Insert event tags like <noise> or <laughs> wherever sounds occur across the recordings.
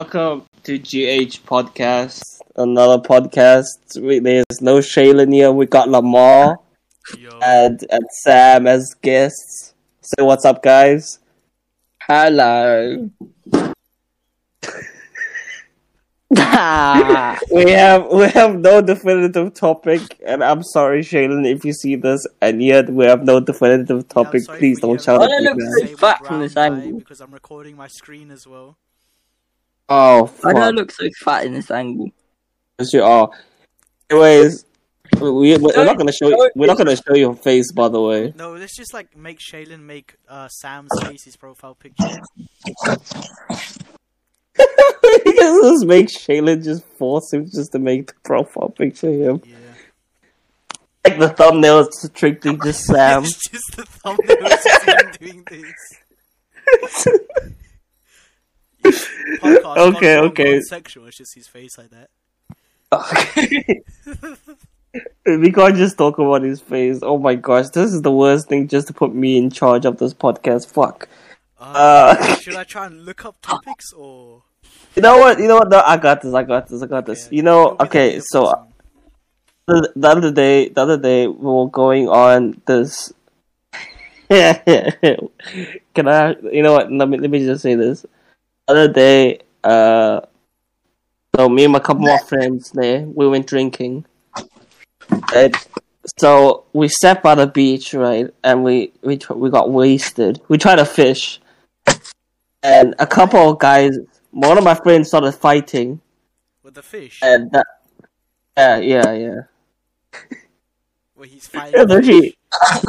Welcome to GH Podcast, another podcast. We, there's no Shaylin here. We got Lamar Yo, and, and Sam as guests. Say what's up, guys. Hello. <laughs> We have we have no definitive topic, and I'm sorry, Shaylin, if you see this, and yet we have no definitive yeah, topic. sorry Please don't shout Why at don't me. it look man. fat from this angle? Because I'm recording my screen as well. Oh, Why do I look so fat in this angle? Yes, you are. Anyways, we, we, we're not gonna show you, we're not gonna show your face, by the way. No, let's just like make Shaylin make uh, Sam's face his profile picture. <laughs> just make Shayla just force him just to make the profile picture him. Yeah. Like the thumbnail is strictly just <laughs> Sam. it's just the thumbnail is just him doing this. <laughs> Podcast Okay, okay. Sexual. It's just his face like that. Okay. <laughs> we can't just talk about his face. Oh my gosh, this is the worst thing just to put me in charge of this podcast. Fuck. Uh, Uh, <laughs> should I try and look up topics or? you know what? You know what? No, I got this. I got this. I got this. Okay, You know, you'll be the okay, so the, the other day, the other day we were going on this. <laughs> Can I? You know what? Let me let me just say this. The other day, uh, so me and a couple more friends there, we went drinking. And so we sat by the beach, right? And we we we got wasted. We tried to fish, and a couple of guys, one of my friends started fighting, with the fish, and that, yeah, yeah, yeah. where he's <laughs> fighting.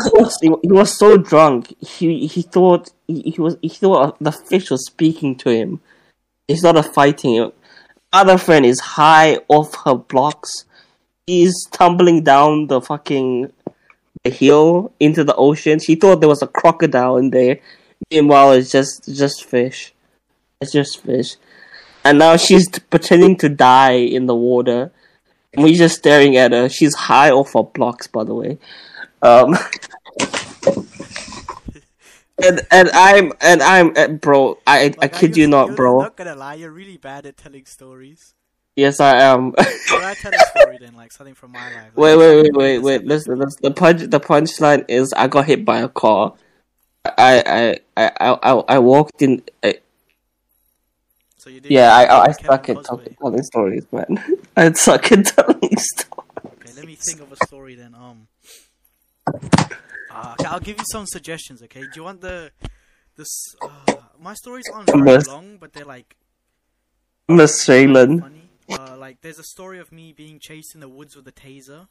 He was, he, was so drunk. He he thought he, he was he thought the fish was speaking to him. He started fighting him. Other friend is high off her blocks. He's tumbling down the fucking the hill into the ocean. She thought there was a crocodile in there. Meanwhile, it's just just fish. It's just fish. And now she's pretending to die in the water. And we're just staring at her. She's high off her blocks, by the way. Um, and and I'm and I'm uh, bro. I I kid you not, bro. Not gonna lie, you're really bad at telling stories. Yes, I am. Can I tell a story then, like something from my life? wait, Like, wait, wait, wait, wait. Listen, listen. The punch, the punchline is I got hit by a car. I I I I I, I walked in. I. So you did. yeah, I I, I suck at talking, telling stories, man. <laughs> I suck at <laughs> telling stories. Okay, let me think of a story then. Um. Uh, okay, I'll give you some suggestions. Okay, do you want the this? Uh, my stories aren't very long, but they're like Miss Shaylin. Uh, like there's a story of me being chased in the woods with a taser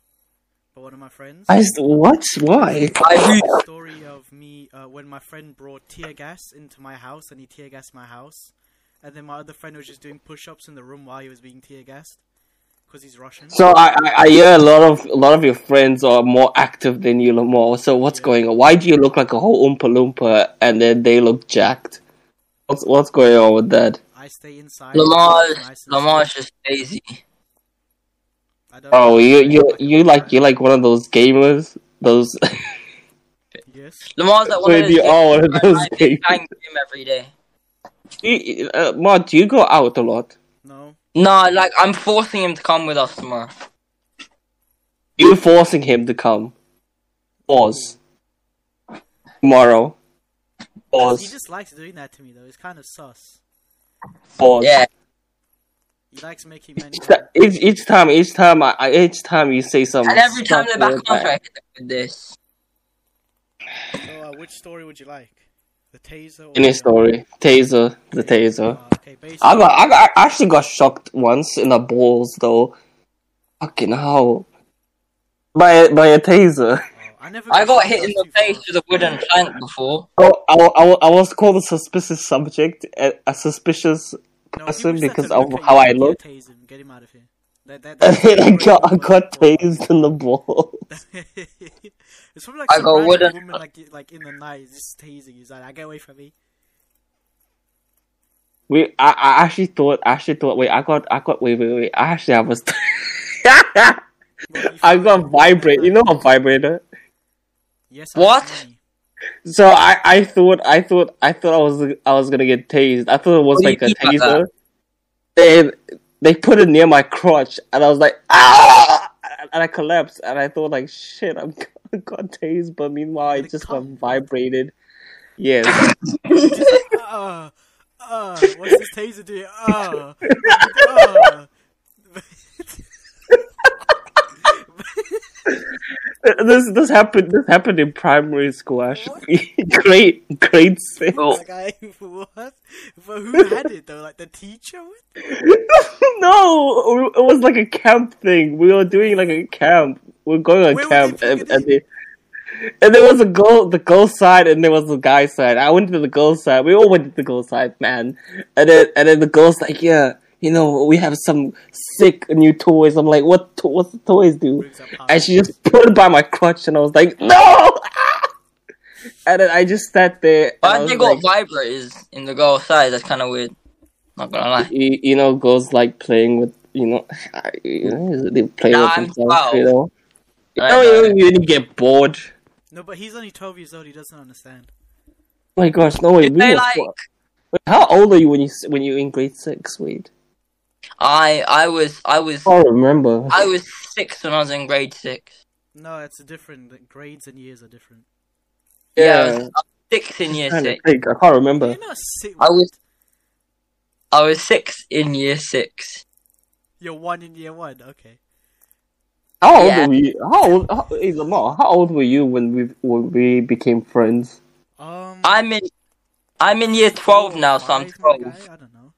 by one of my friends. I I s- what? Why? I do. story of me uh, when my friend brought tear gas into my house and he tear gassed my house, and then my other friend was just doing push-ups in the room while he was being tear gassed because he's Russian. So I, I I hear a lot of a lot of your friends are more active than you, Lamar. So what's going on? Why do you look like a whole oompa loompa and then they look jacked? What's what's going on with that? I stay inside. Lamar, nice and Lamar's slow. just lazy. I don't Oh, know. you you you like you like one of those gamers. Those <laughs> Yes. Lamar's like one Wait, of those. you are one of those I big gamers. bang him every day. You- uh, Mar, do you go out a lot? No. No, like I'm forcing him to come with us tomorrow. You're forcing him to come? Pause. Tomorrow. He just likes doing that to me though. It's kind of sus. Pause. Yeah, He likes making Each, each, each time, each time, I, I- each time you say something. and every time they're back stuff on, I hit them with this. So, uh, which story would you like? The taser. Or Any the- story, taser, the taser. Uh, okay, basically. I got, I got, I actually got shocked once in the balls though. Fucking hell. By a, by a taser. Oh, I never. I got hit in the face with a wooden plank before. Oh, I, I, I was called a suspicious subject, a, a suspicious person people just because of to look at how I and look. Get him out of here. That, that, And that's <laughs> I got, I got tased in the balls. <laughs> it's probably like I some got random wooden- woman like like in the night just tasing. He's like, "I get away from me." Wait, I, I actually thought, I actually thought, wait, I got, I got, wait, wait, wait, I actually have a. St- I got it. vibrate. You know a vibrator. Yes. I What? see. So I, I thought, I thought, I thought I was, I was gonna get tased. I thought it was What like a taser. and they put it near my crotch, and I was like, ah, and I collapsed, and I thought like, shit, I'm <laughs> gonna got tased, but meanwhile Did it it just got vibrated. Yes, <laughs> uh, what's this taser doing? Uh, uh. this this happened. This happened in primary school. Actually, grade grade six. Oh. Like, I, what? But who had it though? Like the teacher? <laughs> no, it was like a camp thing. We were doing like a camp. We are going on Where camp, and, and, they, and there was a girl, the girl side, and there was the guy side. I went to the girl side. We all went to the girl side, man. And then and then the girl's like, yeah, you know, we have some sick new toys. I'm like, what? To- what's the toys do? And she just put it by my crotch, and I was like, no. <laughs> And then I just sat there. I Why was they got like, vibrators in the girl side? That's kind of weird. Not gonna lie. you, you know, girls like playing with, you know, <sighs> you know they play Nah, with I'm themselves, you 12. know. Oh, you I know, know. when you, when you get bored. No, but he's only 12 years old. He doesn't understand. Oh my gosh, no way. Did We they were like? four- Wait, how old are you when you when you're in grade six? Wait, I I was I was I don't remember. I was six when I was in grade six. No, it's a different. the grades and years are different. Yeah, I yeah, was, I was six in year six. I can't remember. You're not sick. I was- I was six in year six. You're one in year one. Okay. How old Yeah. were you? How old? How, hey, Lamar, how old were you when we when we became friends? Um. I'm in I'm in year twelve now, so I'm twelve. guy? I don't know.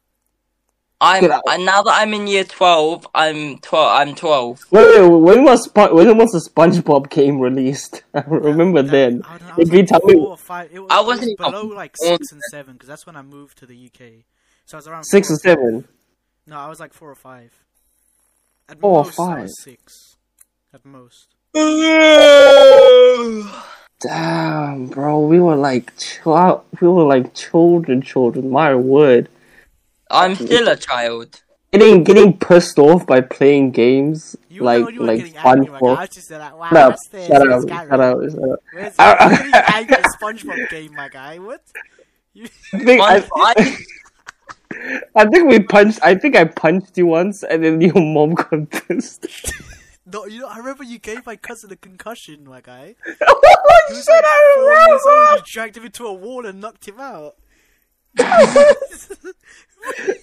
I'm I, now that I'm in year twelve, I'm twelve. I'm twelve. Wait, wait, when was Spon- when was the SpongeBob game released? <laughs> I remember That- then. I don't I If was you like tell me- or five. It was, I was wasn't even below like six and seven because that's when I moved to the UK. So I was around Six or seven. No, I was like four or five. At Four or five. six. At most. <laughs> Damn, bro, we were like child, we were like children, children. My word, I'm still a child. getting getting pissed off by playing games You like know you like fun for. like, I SpongeBob. was just wow, Shut up! Shut up! Shut up! Shut up! Where's I- I, getting angry at SpongeBob game, my guy? What? You, <laughs> I think I, I, <laughs> I think we punched. I think I punched you once, and then your mom got pissed. No, you know, I remember you gave my cousin a concussion, my guy. <laughs> He oh was shit! like four years old. I You dragged him into a wall and knocked him out. <laughs>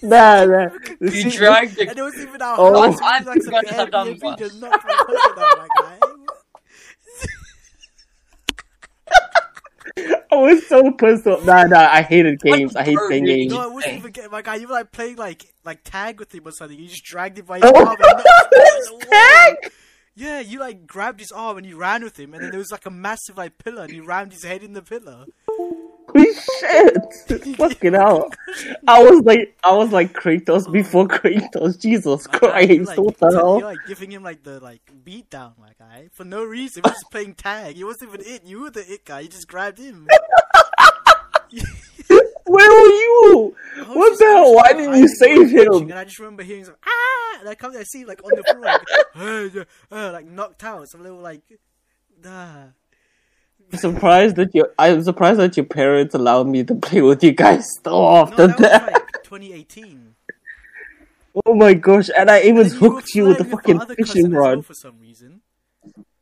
Nah, <laughs> nah. you See, dragged And the. it was even our Oh. house. I'm was like some gonna have done Airbnb worse. just knocked my cousin out, my guy. <laughs> I was so pissed off. Nah, nah. I hated games. I hate playing games. No, I wasn't even getting my guy. You were like playing like like tag with him or something. You just dragged him by his <laughs> Oh, arm and knocked him against the wall. tag? Yeah, you like grabbed his arm and you ran with him, and then there was like a massive like pillar, and you rammed his head in the pillar. Holy shit! <laughs> Fucking hell! I was like, I was like Kratos before Kratos. Jesus My guy, you, Christ! like, what the hell? you're like giving him like the like beat down, my guy, for no reason. He was just playing tag. He wasn't even it. You were the it guy. You just grabbed him. <laughs> Where were you? What the hell? Why didn't you save him? And I just remember hearing some ah, and I come I see like on the floor, like, <laughs> uh, uh, like knocked out. Some little like, nah. I'm surprised that your I'm surprised that your parents allowed me to play with you guys <laughs> so No, often. that was like <laughs> 2018. oh my gosh! And I even And hooked you with the fucking fishing as well rod. for some reason.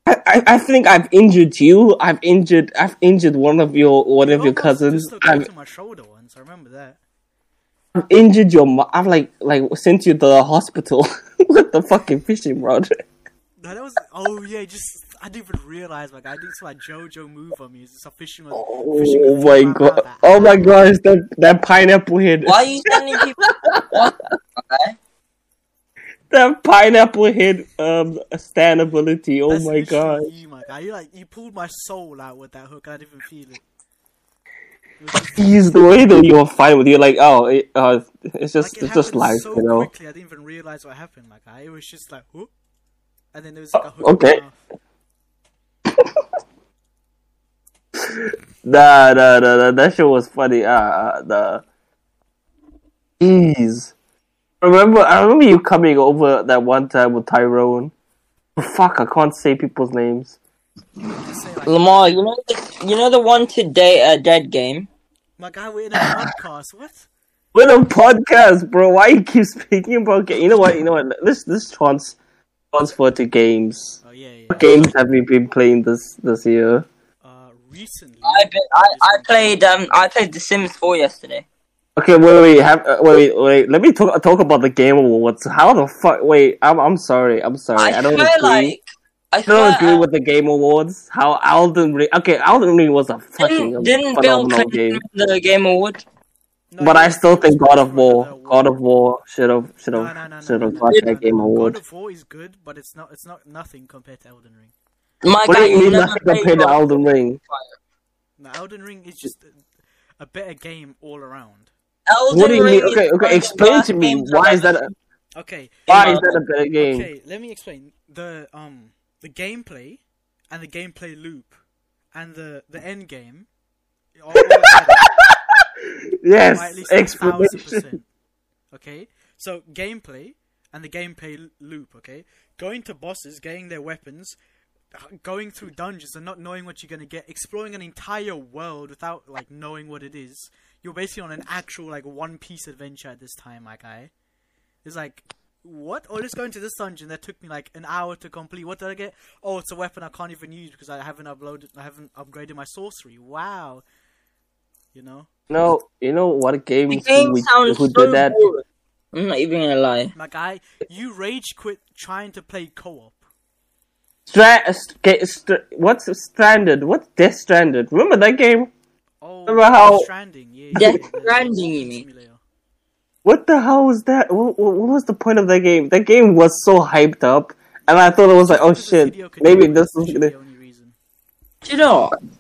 I, I I think I've injured you. I've injured I've injured one of your one of your cousins. I've, my shoulder once. I remember that. I've injured your. Mo- I've like like sent you to the hospital <laughs> with the fucking fishing rod. No, that was. Oh yeah, just I didn't even realize. Like I did some like JoJo move on me. It's just a fishing rod. fishing Oh my god! mouth. Oh my gosh! That that pineapple head. Why are you sending <laughs> people? Okay. That pineapple head um stand ability. Oh That's my god! You, my guy. You like you pulled my soul out with that hook. I didn't even feel it. It was just- Jeez, the way that you were fine with you, like oh, it, uh, it's just like, it it's just happened life, so you know. quickly. I didn't even realize what happened. Like I, it was just like whoop, and then there was like a hook. okay. In my mouth. Nah, nah, nah, nah, that shit was funny. Ah, uh the jeez. Remember, I remember you coming over that one time with Tyrone. Oh, fuck, I can't say people's names. Just say, like, Lamar, you know, the, you know the one today, date a dead game. my guy, we're in a podcast. What? With a podcast, bro. Why you keep speaking about ga- You know what? You know what? Let's let's trans transfer to games. Yeah, yeah. What games have you been playing this this year? Uh, recently. I been, I, I played um I played The Sims 4 yesterday. Okay, wait, wait, have, uh, wait, wait, wait. Let me talk talk about the game awards. How the fuck? Wait, I'm I'm sorry. I'm sorry. I, I, don't feel agree. like I I don't like, agree uh, with the game awards. How Elden Ring? Okay, Elden Ring was a fucking didn't, didn't Bill phenomenal Clinton game. the Game Award? No, But I still think God of War, God of. War should have should have no, no, should have no, got no, that no, game no. award. God of War is good, but it's not. It's not nothing compared to Elden Ring. My What guy, do you mean never nothing compared to God of Elden Ring? No, Elden Ring is just a, a better game all around. Elden What do you? Ring is Okay, okay. Explain to me why is that a, Okay. why is that a better game? Okay, let me explain the um the gameplay and the gameplay loop and the the end game. <laughs> all work together Yes, by at least a thousand explanation. Okay, so gameplay and the gameplay loop. Okay, going to bosses, getting their weapons, going through dungeons and not knowing what you're gonna get, exploring an entire world without like knowing what it is. You're basically on an actual like one piece adventure at this time, my guy. It's like what? Oh, let's go into this dungeon that took me like an hour to complete. What did I get? Oh, it's a weapon I can't even use because I haven't uploaded, I haven't upgraded my sorcery. Wow. You know, No, you know what The game we, sounds who so did that? boring. I'm not even gonna lie. my guy, you rage quit trying to play co-op. Stra- st- st- what's Stranded? What's Death Stranded? Remember that game? Oh, Remember how- Death Stranding, yeah. Yeah, the- Stranding, you mean? What the hell was that? What, what, what was the point of that game? That game was so hyped up, and I thought it was like, oh shit, Hideo maybe this is gonna. the only reason. Do you know what? I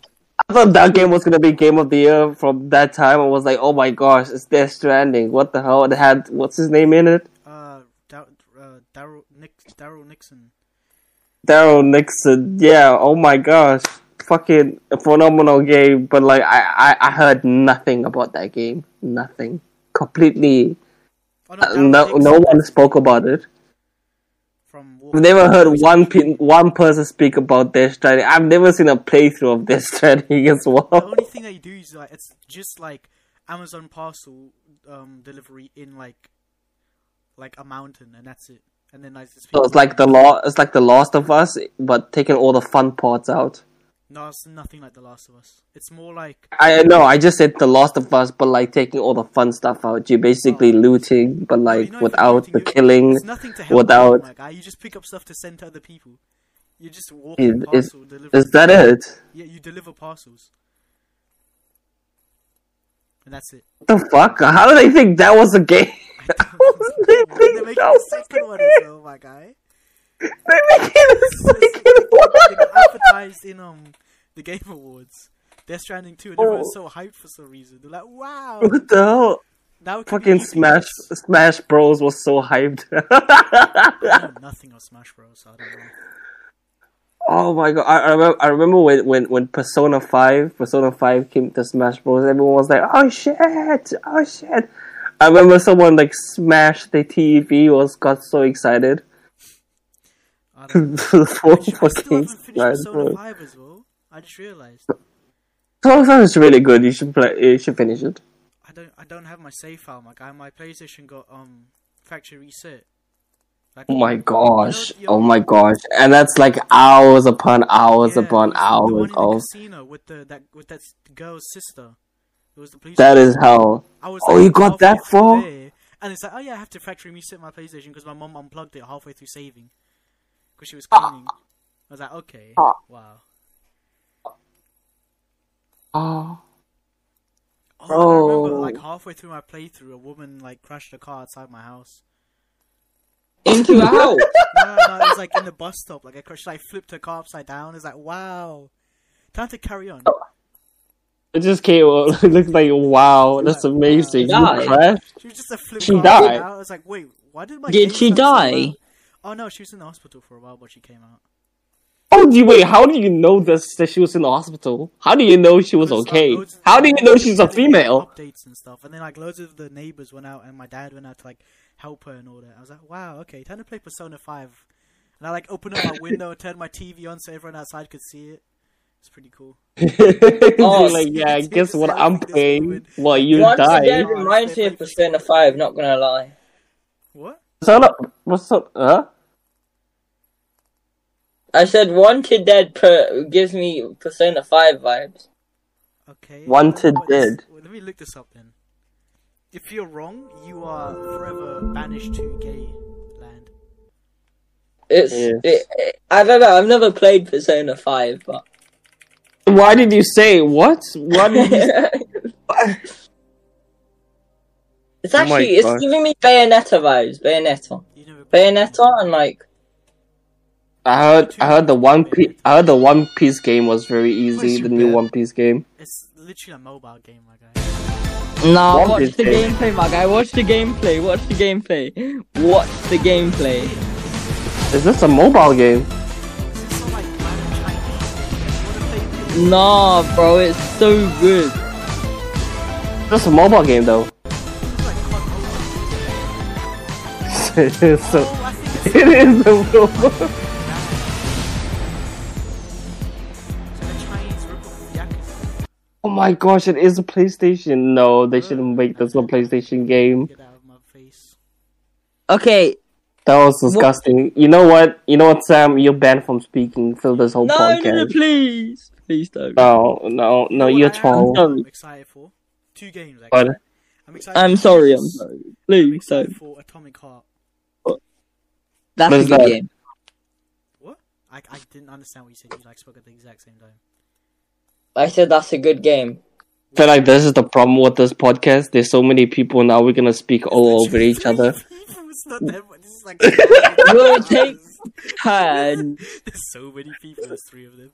thought that game was gonna be game of the year from that time. I was like, oh my gosh, it's Death Stranding. What the hell? It had what's his name in it? Uh, Dar- uh Daryl Nick Daryl Nixon. Daryl Nixon. Yeah. Oh my gosh, fucking phenomenal game. But like, I, I I heard nothing about that game. Nothing. Completely. Oh, no, Uh, no, no one spoke about it. I've never heard one pe- one person speak about Death Stranding. I've never seen a playthrough of Death <laughs> Stranding as well. The only thing that you do is like it's just like Amazon parcel um delivery in like like a mountain, and that's it. And then like, So it's like the law. It's like the Last of Us, but taking all the fun parts out. No, it's nothing like The Last of Us. It's more like I know. I just said the Last of Us, but like taking all the fun stuff out. You're basically Oh. looting, but like you're without looting, the killing. It's nothing to help without- you, my guy. You just pick up stuff to send to other people. You just walk Is, is, parcel delivery. is that it? Yeah, you deliver parcels. And that's it. What the fuck? How do they think that was a game? <laughs> How do they think that was a game? as oh my guy. They're making the second They got advertised in um the Game Awards. Death Stranding 2 and everyone's Oh. so hyped for some reason. They're like, wow! What the hell? Now could Fucking Smash Smash Bros was so hyped. I know <laughs> nothing of Smash Bros. So I don't know. oh my god! I, I remember. I remember when, when when Persona Five Persona Five came to Smash Bros. Everyone was like, "Oh shit! Oh shit!" I remember someone like smashed the TV. Was got so excited I don't know. <laughs> I still fucking haven't finished Smash Persona Bros. 5 as well. I just realized. Persona is really good. You should play. You should finish it. I don't I don't have my save file, my guy. My PlayStation got um factory reset. Like, Oh my gosh! You know, Oh my gosh! And that's like hours upon hours yeah, upon it the hours one in the of. casino with the that with that girl's sister. It was the police. That is hell. I was Oh, like, you got that through far? there, and it's like, oh yeah, I have to factory reset my PlayStation because my mom unplugged it halfway through saving because she was cleaning. I was like, okay, Ah. wow. Oh. Oh, I remember like halfway through my playthrough, a woman like crashed a car outside my house. Into a house. <laughs> No, no, it was like in the bus stop. Like I crashed, like flipped her car upside down. It's like, wow. Time to carry on. <laughs> It just came. <laughs> It looks like wow, that's amazing. You Died. crashed. She was just a flip She car died. I was like, wait, why did my Did she die? Loud? Oh no, she was in the hospital for a while, but she came out. Oh, do you wait? How do you know this that she was in the hospital? How do you know she was Because, like, okay? How do you know she's a female? Updates and stuff, and then like loads of the neighbors went out, and my dad went out to like help her and all that. I was like, wow, okay, time to play Persona Five. And I like opened up my <laughs> window, turned my TV on so everyone outside could see it. It's pretty cool. <laughs> Oh, like, yeah, <laughs> guess what I'm playing moment. while you Once die. again reminds me of Persona 5, not gonna lie. What? Persona, what's up? Huh? I said Wanted Dead per- gives me Persona 5 vibes. Okay. Wanted what is- Dead. well, let me look this up then. If you're wrong, you are forever banished to gay land. It's Yes. it, it- I don't know. I've never played Persona 5, but Why did you say what? Why did you? <laughs> it's Oh actually it's God. giving me Bayonetta vibes. Bayonetta, Bayonetta, and like I heard. I heard the One Piece. I heard the One Piece game was very easy. The new. One Piece game. It's literally a mobile game, my guy. Nah, One watch Piece the game. gameplay, my guy. Watch the gameplay. Watch the gameplay. Watch the gameplay. Is this a mobile game? Is this some like random Chinese game? You wanna play this? Nah, bro, it's so good. That's a mobile game though? It is so. Oh, I think it's It is a mobile. it's like a Chinese ripoff of Yakuza. Oh my gosh! It is a PlayStation. No, they shouldn't make this a PlayStation game. Get out of my face. Okay, That was disgusting. You know what? You know what, Sam? You're banned from speaking for this whole no, no, no, please, please don't. No, no, no, You know you're what I am- troll. I'm excited for two games. Actually. What? I'm excited. I'm for sorry, I'm Gears. sorry. I'm Please excited don't. for Atomic Heart. That's What a good that? game. What? I, I didn't understand what you said. You like spoke at the exact same time. I said that's a good game. I feel like this is the problem with this podcast. There's so many people now. We're gonna speak all over each other. <laughs> it's not that much. This is like. <laughs> We'll take <laughs> turn. There's so many people. There's three of them.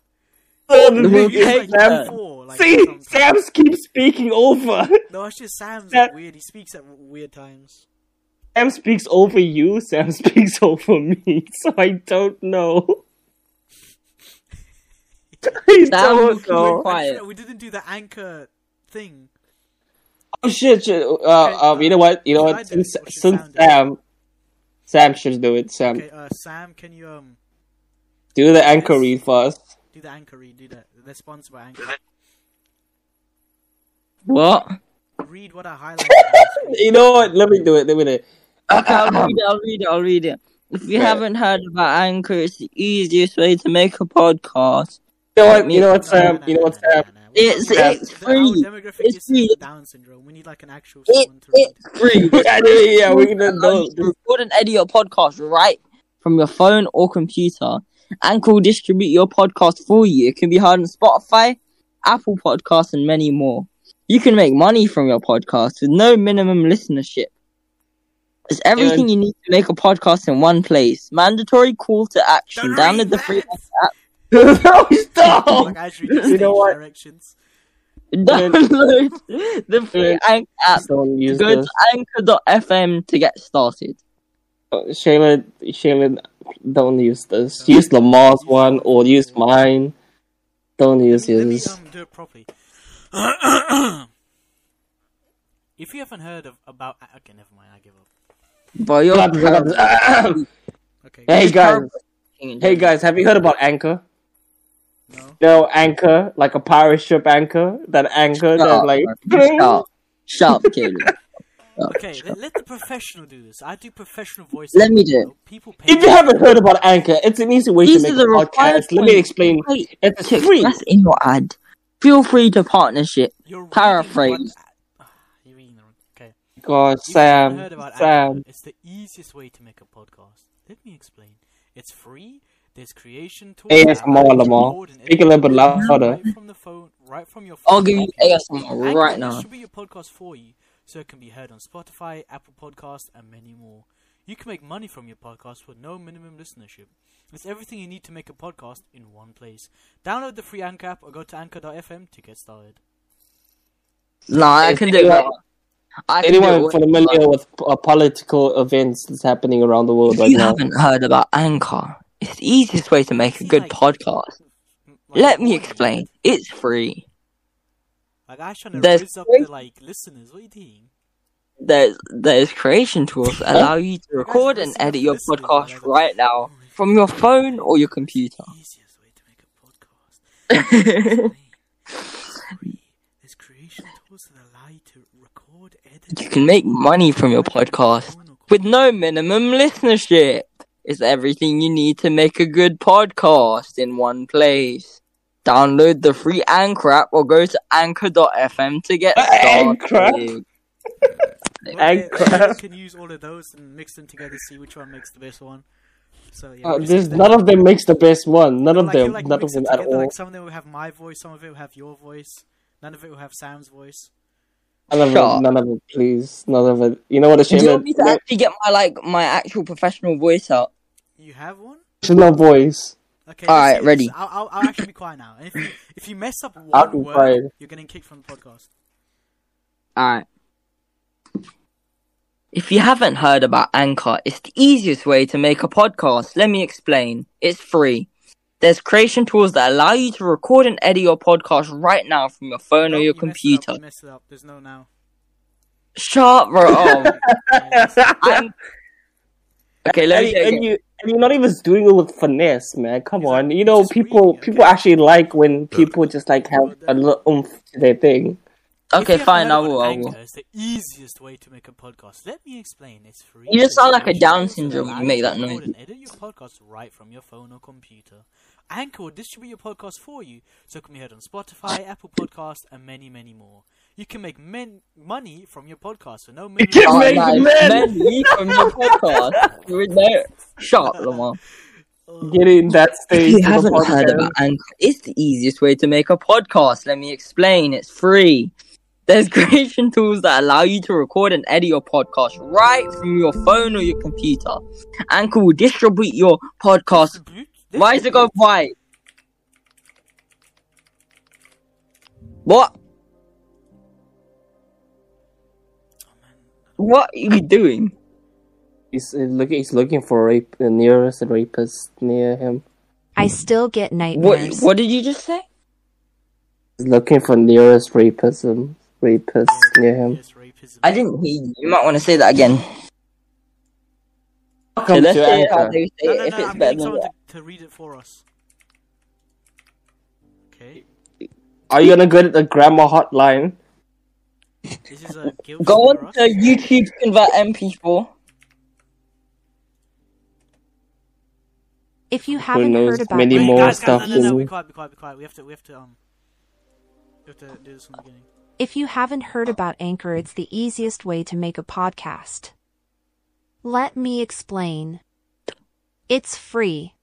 Oh, the We'll take Sam, turn. Four, like, see, sometimes. Sam keeps speaking over. No, it's just Sam's Sam- like, weird. He speaks at weird times. Sam speaks over you. Sam <laughs> speaks over me. So I don't know. <laughs> I Sam don't keep know. quiet. We didn't do the anchor thing. Oh shit! shit. Uh, um, you know what? You know what? Since, since Sam it? Sam, Sam should do it. Sam, Okay, uh, Sam, can you um do the anchor read first. do the anchor read? Do that. They're sponsored by Anchor. What? Read what I highlighted. <laughs> on the screen. You know what? Let me do it. Let me do it. Okay, I'll <coughs> read it. I'll read it. I'll read it. If you haven't heard about Anchor, it's the easiest way to make a podcast. You know what? Me- You know what, No, Sam? Um, no, no, You know no, what, Sam? Um, no, no. We It's it's free. It's free. Down syndrome. We need like an actual It, someone to read. it's free. <laughs> Yeah, yeah, yeah, we're gonna Allow know. you to record and edit your podcast right from your phone or computer. Anchor will distribute your podcast for you. It can be heard on Spotify, Apple Podcasts, and many more. You can make money from your podcast with no minimum listenership. It's everything you need to make a podcast in one place. Mandatory call to action. Don't Download the free that. app. <laughs> no, stop! Like actually, the You know what? directions. Download <laughs> the free Yeah. Anchor app. Don't use Go this. to anchor.fm to get started. Shayla, Shayla, don't use this. Use Lamar's one or use mine. Don't use Let me, let me his. um, do it properly. <coughs> if you haven't heard of about okay, never mind. I give up. But you're <coughs> Okay. hey guys, hey hey guys, have you heard about Anchor? No. No, Anchor, like a pirate ship anchor. That anchor Shut that up, like. Shut <laughs> up. Shut up, Caleb. Okay, let, let the professional do this. I do professional voices. Let me do it. People pay. If you haven't heard about Anchor, it's an easy way These to are make a podcast. Let me explain. Wait, It's free. express in your ad. Feel free to partnership. You're paraphrase. what- You're reading the wrong- Okay. God, you Sam, heard about Sam. Anchor, it's the easiest way to make a podcast. Let me explain. It's free. There's creation tools. ASMR, that allow Lamar. Speak a little bit edit louder. Right from the phone, right from your phone. I'll give you Anchor ASMR Anchor right will Should be your podcast for you, so it can be heard on Spotify, Apple Podcasts, and many more. You can make money from your podcast with no minimum listenership. It's everything you need to make a podcast in one place. Download the free Anchor app or go to anchor.fm to get started. No, I can do uh, it. Anyone- I Anyone it familiar with uh, political events that's happening around the world If right you now? haven't heard about Anchor, it's the easiest way to make a good like- podcast. Like, Let me what? explain. It's free. Like I trying to There's raise up the like listeners. What are you doing? There's there's creation tools that allow you to record and edit your podcast right now from your phone or your computer. Easiest way to make a podcast. <laughs> Free. There's creation tools that allow you to record, edit. You can make money from your podcast with no minimum listenership. It's everything you need to make a good podcast in one place. Download the free Anchor app or go to anchor.fm to get started. Well, Egg yeah, crab. You can use all of those and mix them together, to see which one makes the best one. So yeah, Uh, there's none of them makes the best one. None of Like, them. like, None of mix it them at all. Like some of them will have my voice, some of it will have your voice, none of it will have Sam's voice. None of Shut it. None of it, please. None of it. You know what a Do shame you is? want me to actually get my like my actual professional voice out? You have one? Professional voice. Okay. All let's right, see ready. I'll, I'll, I'll actually be quiet now. And if you if you mess up <laughs> one word, quiet. you're getting kicked from the podcast. Alright. If you haven't heard about Anchor, it's the easiest way to make a podcast. Let me explain. It's free. There's creation tools that allow you to record and edit your podcast right now from your phone or your you messed up, computer. You messed it up. There's no now. Shut up, bro. <laughs> Oh, Okay, let and, me say and you and you're not even doing it with finesse, man. Come He's on, like- you know people reading it, people okay. actually like when people just like have a little oomph to their thing. Okay, fine, heard I will, I will. It's the easiest way to make a podcast. Let me explain. It's free. You just sound like a Down syndrome when you make to that record noise. and edit your podcast right from your phone or computer. Anchor will distribute your podcast for you, so it can be heard on Spotify, Apple Podcasts, and many, many more. You can make men- money from your podcast, so no minimum. can Oh, make nice. men. Men from your podcast. You would know. Shut up, Lamar. Oh. Get in that If stage. you of the haven't heard about Anchor, it's the easiest way to make a podcast. Let me explain. It's free. There's <laughs> creation tools that allow you to record and edit your podcast right from your phone or your computer. Anchor will distribute your podcast. Distribute- Why is it going white? What? What are you doing? He's uh, looking. He's looking for rape, the nearest rapist near him. I still get What? nightmares. What What did you just say? He's looking for nearest rapism, rapist near him. I didn't hear you. You might want to say that again. Welcome Okay, let's to say it how they say No, it no, if no, it's I'm better than someone that. To, to read it for us. Okay. Are you gonna go to the grammar hotline? This is a guilt Go on to YouTube to convert MP4. if you haven't knows heard about many Wait, more guys, guys, stuff no, no, no, be quiet, be quiet, be quiet. We have to, we have to, um, we have to do this from the beginning. If you haven't heard about Anchor, it's the easiest way to make a podcast. Let me explain. It's free.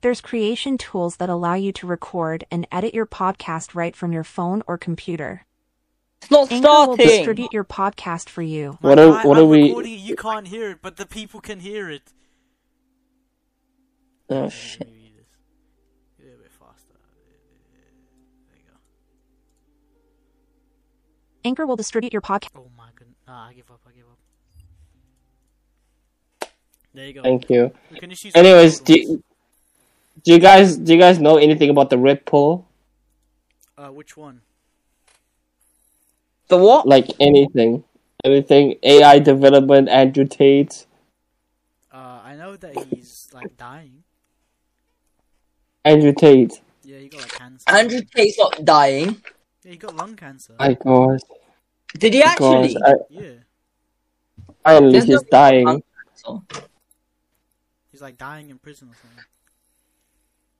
There's creation tools that allow you to record and edit your podcast right from your phone or computer. It's not Anchor will distribute your podcast for you. What are- I, what I'm are we- recording it, You can't hear it, but the people can hear it. Oh shit. me read this. Do it a bit faster. There you go. Anchor will distribute your podcast. Oh my goodness. Nah, I give up. I give up. There you go. Thank you. We can just use Anyways, do you, do you guys do you guys know anything about the Red Pill? Uh, which one? The what? Like anything, anything AI development, Andrew Tate, Uh, I know that he's like dying. Andrew Tate. Yeah, he got like cancer. Andrew Tate's not dying. Yeah, he got lung cancer. My God, Did he actually? gosh, I, Yeah, finally There's he's no- dying. he's like dying in prison or something.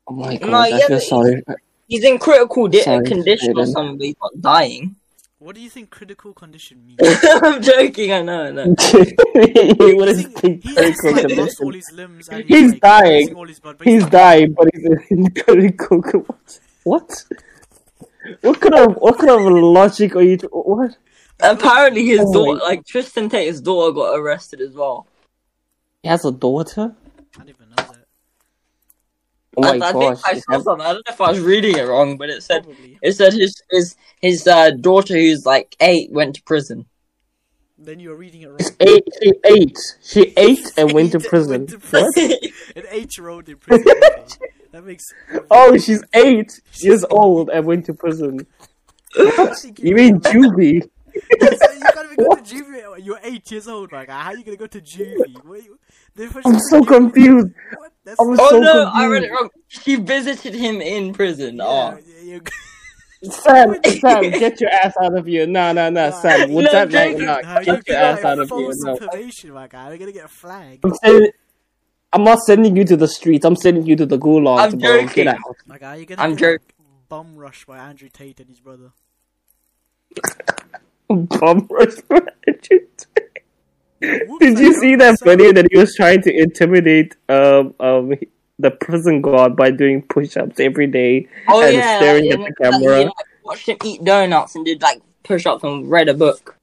Oh my No, God, I yeah, feel but- sorry. He's in critical di- Sorry, condition or something, but he's not dying. What do you think critical condition means? <laughs> I'm joking, I know, I know. what is He's, the he's critical just, like, lost condition? all his limbs and He's like, dying. All his blood, but He's not- dying, but he's in <laughs> critical. co- What? What kind of what kind of logic are you? t- What? Apparently, his Oh daughter, like Tristan Tate's daughter, got arrested as well. He has a daughter. I didn't even know that. Oh I, I think! I saw that- something. I don't know if I was reading it wrong, but it said Probably. it said his his his uh, daughter, who's like eight, went to prison. Then you were reading it wrong. She's eight. She ate. She ate <laughs> and went to prison. went to What? prison. <laughs> An eight-year-old in prison. That makes. Oh, she's eight years <laughs> old and went to prison. You mean juvie? You can't even go to juvie you're you're eight years old, my guy. How are you gonna go to juvie? What they're supposed I'm so give you- confused. What? That's I was Oh so no, I read it wrong. She visited him in prison. yeah, Oh. yeah, Sam, Sam, get your ass out of here. No, no, no, Sam. Would No, that Jacob, make No, no, Get your give ass out of here. No. information, my guy. We're gonna get a flag. I'm, sending, I'm not sending you to the streets. I'm sending you to the gulag, I'm bro. joking. Get out. My guy, you're gonna I'm get joking. bum rushed by Andrew Tate and his brother. Bum rush for Andrew Tate. Whoops, Did you see that cell video that he was trying to intimidate um um the prison guard by doing push-ups every day Oh and yeah, staring like, at the and, like, camera? he, like, watched him eat donuts and did like push-ups and read a book.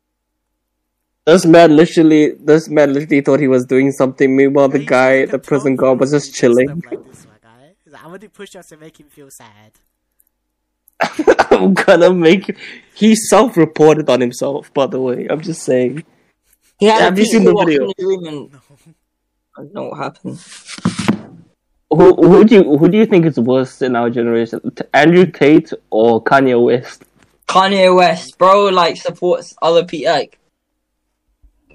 This man literally, this man literally thought he was doing something. Meanwhile, the guy, the prison guard, was just chilling. stuff Like this, my guy. He's like, I'm gonna do push-ups to make him feel sad. <laughs> I'm gonna make. He self-reported on himself. By the way, I'm just saying. He had Have you seen the video? watching the room and I don't know what happened. Who who do you who do you think is worse in our generation, Andrew Tate or Kanye West? Kanye West, bro, like supports other people. Like,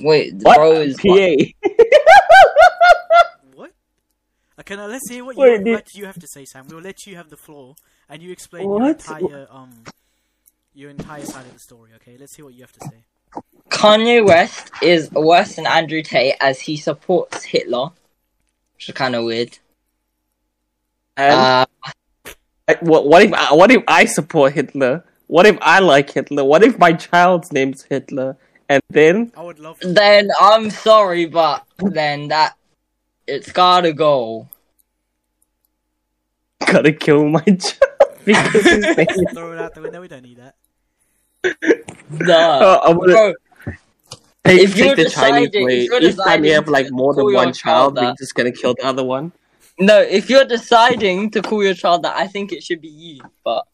wait, What? bro is PA. <laughs> What? Okay, now let's hear what Wait, you, did- what you have to say, Sam. We'll let you have the floor, and you explain your entire um your entire side of the story. Okay, let's hear what you have to say. Kanye West is worse than Andrew Tate as he supports Hitler, which is kind of weird. And Uh, what what if I, what if I support Hitler? What if I like Hitler? What if my child's name's Hitler? And then I would love then I'm sorry, but then that it's gotta go. Gotta kill my <laughs> child because his name. is- Throw it out the window. We don't need that. Duh. Uh, I'm gonna Bro, take, if you're take the Chinese deciding- way. if you're Each time you have like more than call your one child, child we're that- just gonna kill the other one. no, if you're deciding to call your child that, I think it should be you, but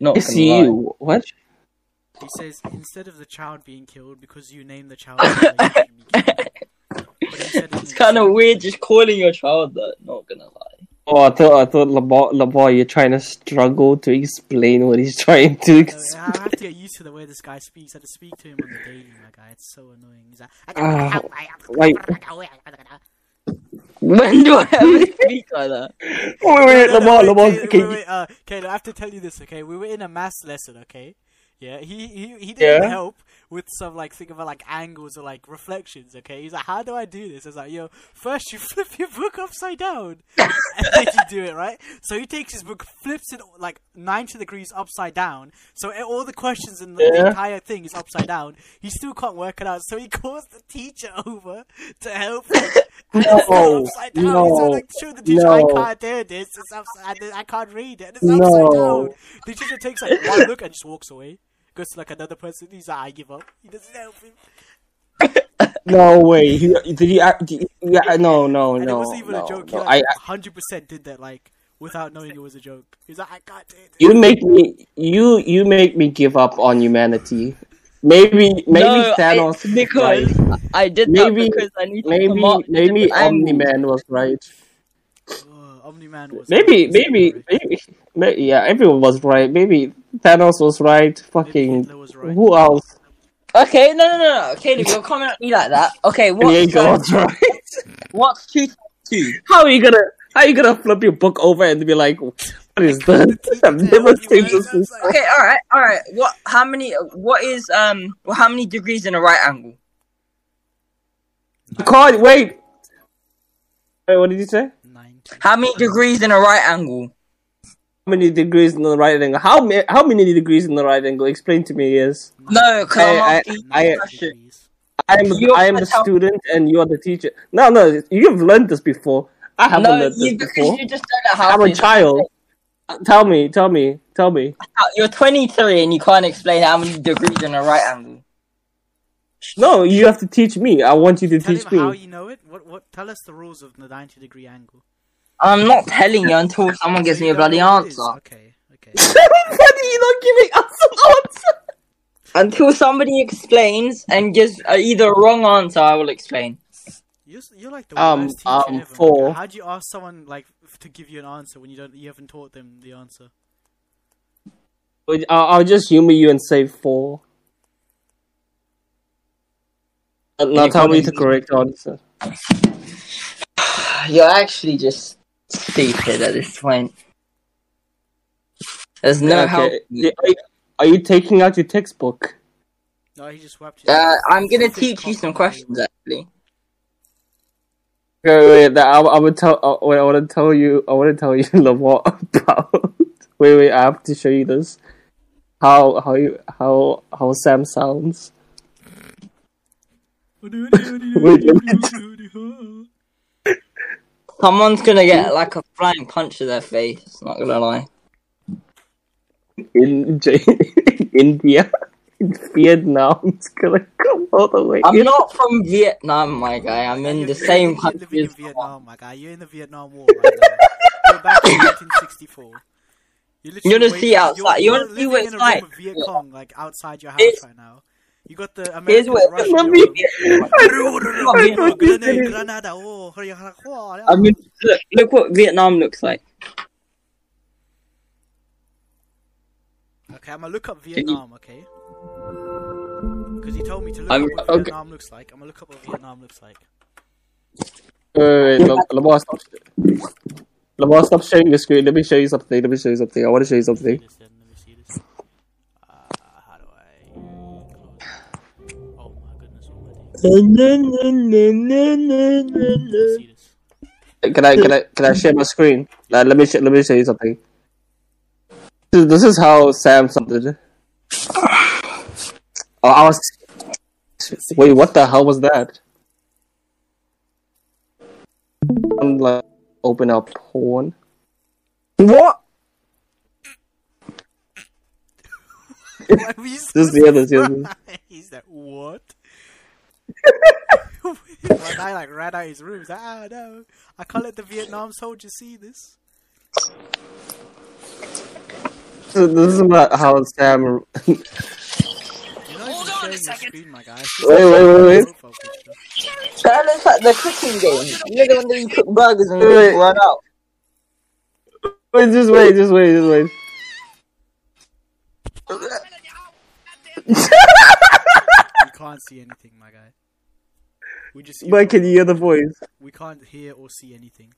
not It's gonna lie. you. What? He says instead of the child being killed because you name the child, like, it should be killed. <laughs> But he said It's kind of weird just calling your child that. Not gonna lie. Oh, I thought I thought Lamar, Lamar, you're trying to struggle to explain what he's <laughs> trying to. No, Ex- I have to get used to the way this guy speaks. I have to speak to him on the daily, my guy. It's so annoying. He's like, Ah, wait. When do I ever speak like that? wait, wait, No, no, Lamar, wait, Lamar, wait, can wait, wait, uh, okay, I have to tell you this, okay? We were in a maths lesson, okay? Yeah, he he, he didn't Yeah. help with some like think about like angles or like reflections, okay? He's like, how do I do this? I was like, yo, first you <laughs> flip your book upside down, <laughs> and then you do it right. So he takes his book, flips it like ninety degrees upside down. So all the questions in the, the entire thing is upside down. He still can't work it out, so he calls the teacher <laughs> over to help him. No, upside down. He's no, like, show the teacher I can't do this. It's upside. I can't read it. It's upside No. down. The teacher takes like one look and just walks away. Goes to like another person. He's like, I give up. He doesn't help him. <laughs> No way. He, did he? act- did he- Yeah, <laughs> no, no, And it wasn't even no, a joke. He like I, hundred percent did that like without knowing it was a joke. He's like, I can't do this. you make me, you, you make me give up on humanity. Maybe, maybe no, Thanos. I, <laughs> because right. I did Maybe- that because I need to Maybe, come up with maybe Omni. Man was right. Omni Man was. Maybe, was maybe, right. maybe, maybe, yeah, everyone was right. Maybe Thanos was right. Fucking, Hitler was right. who else? Okay, no, no, no, no. Caleb, you're coming at me like that. Okay, what's, Diego um, was right. <laughs> what's two times two? How are you gonna, how are you gonna flip your book over and be like, what is that? <laughs> <laughs> I've never seen this. before. Okay, all right, all right. What? How many? What is um? Well, how many degrees in a right angle? God, wait. Wait, what did you say? Nine. How many degrees in a right angle? How many degrees in the right angle? How many? How many degrees in the right angle? Explain to me. Yes, No, because I- I'm I- asking you I- a question. Degrees. I am. I am the gonna student, and you are the teacher. No, no, you've learned this before. I haven't No, learned this you, because before. you just don't know how. I'm a child. Tell me, tell me, tell me. You're 23 and you can't explain how many degrees in a right angle. No, you have to teach me. I want you to Tell teach him how me. you know it. What? What? Tell us the rules of the ninety degree angle. I'm not telling you until someone gives me a bloody know what it is? answer. Okay. Okay. Why are you not giving us an answer? Until somebody explains and gives uh, either a wrong answer, I will explain. You're, you're like the Um, worst teacher um, ever. four. How do you ask someone like to give you an answer when you don't? You haven't taught them the answer. I'll, I'll just humor you and say four. Uh, Now you tell me can't the correct answer. <sighs> You're actually just stupid at this point. There's no help. Yeah, Are you, are you taking out your textbook? No, he just whapped his. Uh, I'm gonna teach you some questions table. actually. Wait, wait, that I, I would tell. Uh, wait, I want to tell you. I want to tell you <laughs> Lamar about. Wait, wait, I have to show you this. How how you how how Sam sounds. <laughs> Someone's gonna get mm. like a flying punch to their face. Not gonna lie. in <laughs> J- India, in Vietnam, it's gonna come all the way. I'm in. not from Vietnam, my guy. I'm in the you're- same you're country living in as Vietnam, my guy. You're in the Vietnam War right <laughs> now. You're back in 1964. You're, literally You wanna waiting- see outside- you You're, wanna you're see what living it's in a room like? with Viet Cong, like outside your house Here's- right now. You got the Here's American what Russian. Let me- Oh, oh. I mean, look, look what Vietnam looks like. Okay, I'm gonna look up Vietnam, okay? Because he told me to look I'm- up what okay. Vietnam looks like. I'm gonna look up what Vietnam looks like. Wait, wait, wait, Lam- Lamar, stop. Lamar, stop sharing your screen. Let me show you something. Let me show you something. I want to show you See something. Can I can I can I share my screen? Uh, let me sh- let me show you something. This this is how Sam sounded. Oh, I was. Wait, what the hell was that? I'm like open up porn. What? Why were you so This is the other- this is the other. surprised? He's like, <laughs> what? My guy like ran out his room. He's like, ah no, I can't let the Vietnam soldiers see this. So this is about how Sam. You're not even sharing your screen, my guy. Wait, wait, wait, wait. That looks like the cooking game. You know the one that you cook burgers and Wait. run out. Wait, just wait, just wait, just wait. You can't see anything, my guy. We just see But can you hear the voice? we can't hear or see anything.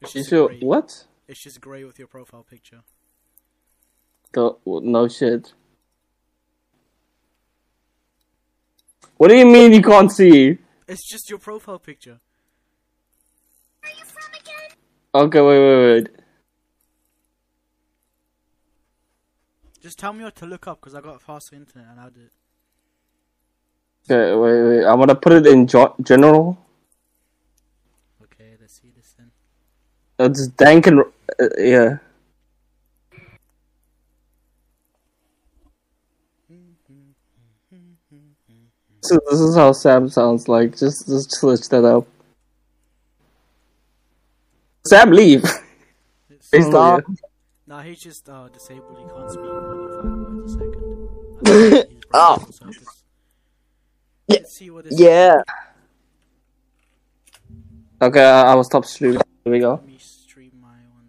It's just sure? grey. What? It's just grey with your profile picture. The, no shit. What do you mean you can't see? It's just your profile picture. Where are you from again? Okay, wait, wait, wait. Just tell me what to look up because I got faster internet and I did. Okay, wait, wait. I'm gonna put it in jo- general. Okay, let's see this then. It's dank and uh, yeah. So this is how Sam sounds like. Just just switch that up. Sam, leave. He's here. nah, he's just uh, disabled. He can't speak more than five words a second. I think he's broken, Oh. so just- Yeah. Let's see what this Yeah. Okay, I, I will stop streaming. There we go. Let me stream my one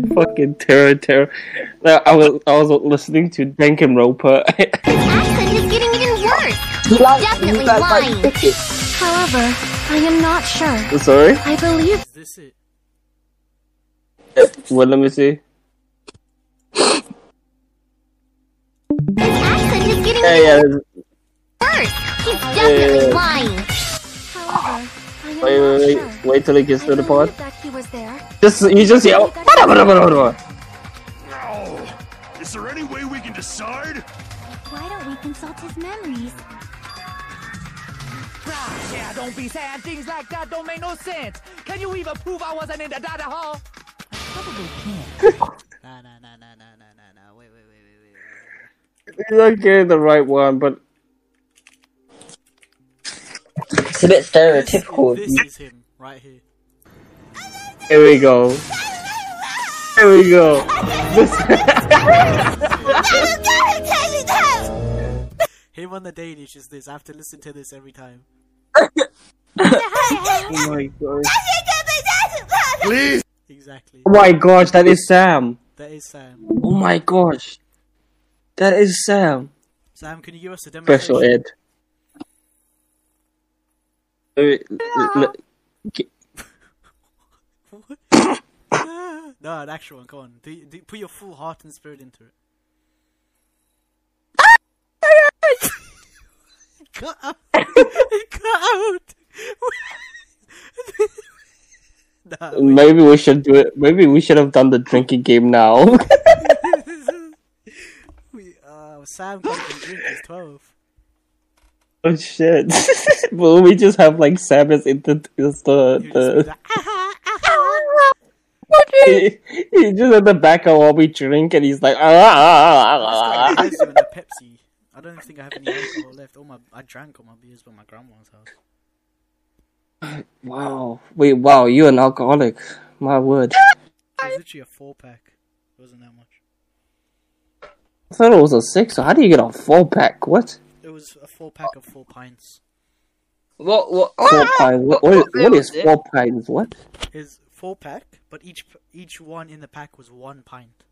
then. <laughs> Fucking terror, terror. I was I was listening to Dankin Roper. <laughs> accent is getting even worse. You like, Definitely like lying. chicken. However, I am not sure. Sorry. I believe Is this it? Well, let me see. His accent is getting Yeah, even yeah. worse. He's definitely yeah. lying. However, I am Wait, not wait, sure. wait. Wait till he gets I to the pod. part. he was there. Just you just yell. Oh, no! Is there any way we can decide? Why don't we consult his memories? Yeah, don't be sad. Things like that don't make no sense. Can you even prove I wasn't in the data hall? I probably can't. <laughs> Nah, nah, nah, nah, nah. You're not getting the right one, but It's a bit stereotypical. This is him right here. here we go. Here we go. <laughs> Him on the Danish is this. I have to listen to this every time. <laughs> Oh my god. Please! Exactly. Oh my gosh, that is Sam. That is Sam. Oh my gosh. That is Sam. Sam, can you give us a demo? Special ed. Wait, l- l- <laughs> no, an actual one. Come on, do, do, put your full heart and spirit into it. <laughs> Cut out! <laughs> Cut out! nah. Maybe we should do it. Maybe we should have done the drinking game now. Sam can't drink. He's twelve. oh shit! <laughs> Will we just have like Sam as in the, is the, You just be the like, "Ah, ah, ah." <laughs> he, he's just at the back of while we drink and he's like ah, ah, ah, ah, ah. And a Pepsi. I don't think I have any alcohol left. All my I drank all my beers by my grandma's house. <laughs> Wow. Wait, wow, you're an alcoholic. My word. It was literally a four pack. It wasn't that much. I thought it was a six, so how do you get a four pack? What? It was a four pack of four pints. What? What? Four ah! pints? What, what, What what was is four pints? What? Is four pack, but each each one in the pack was one pint.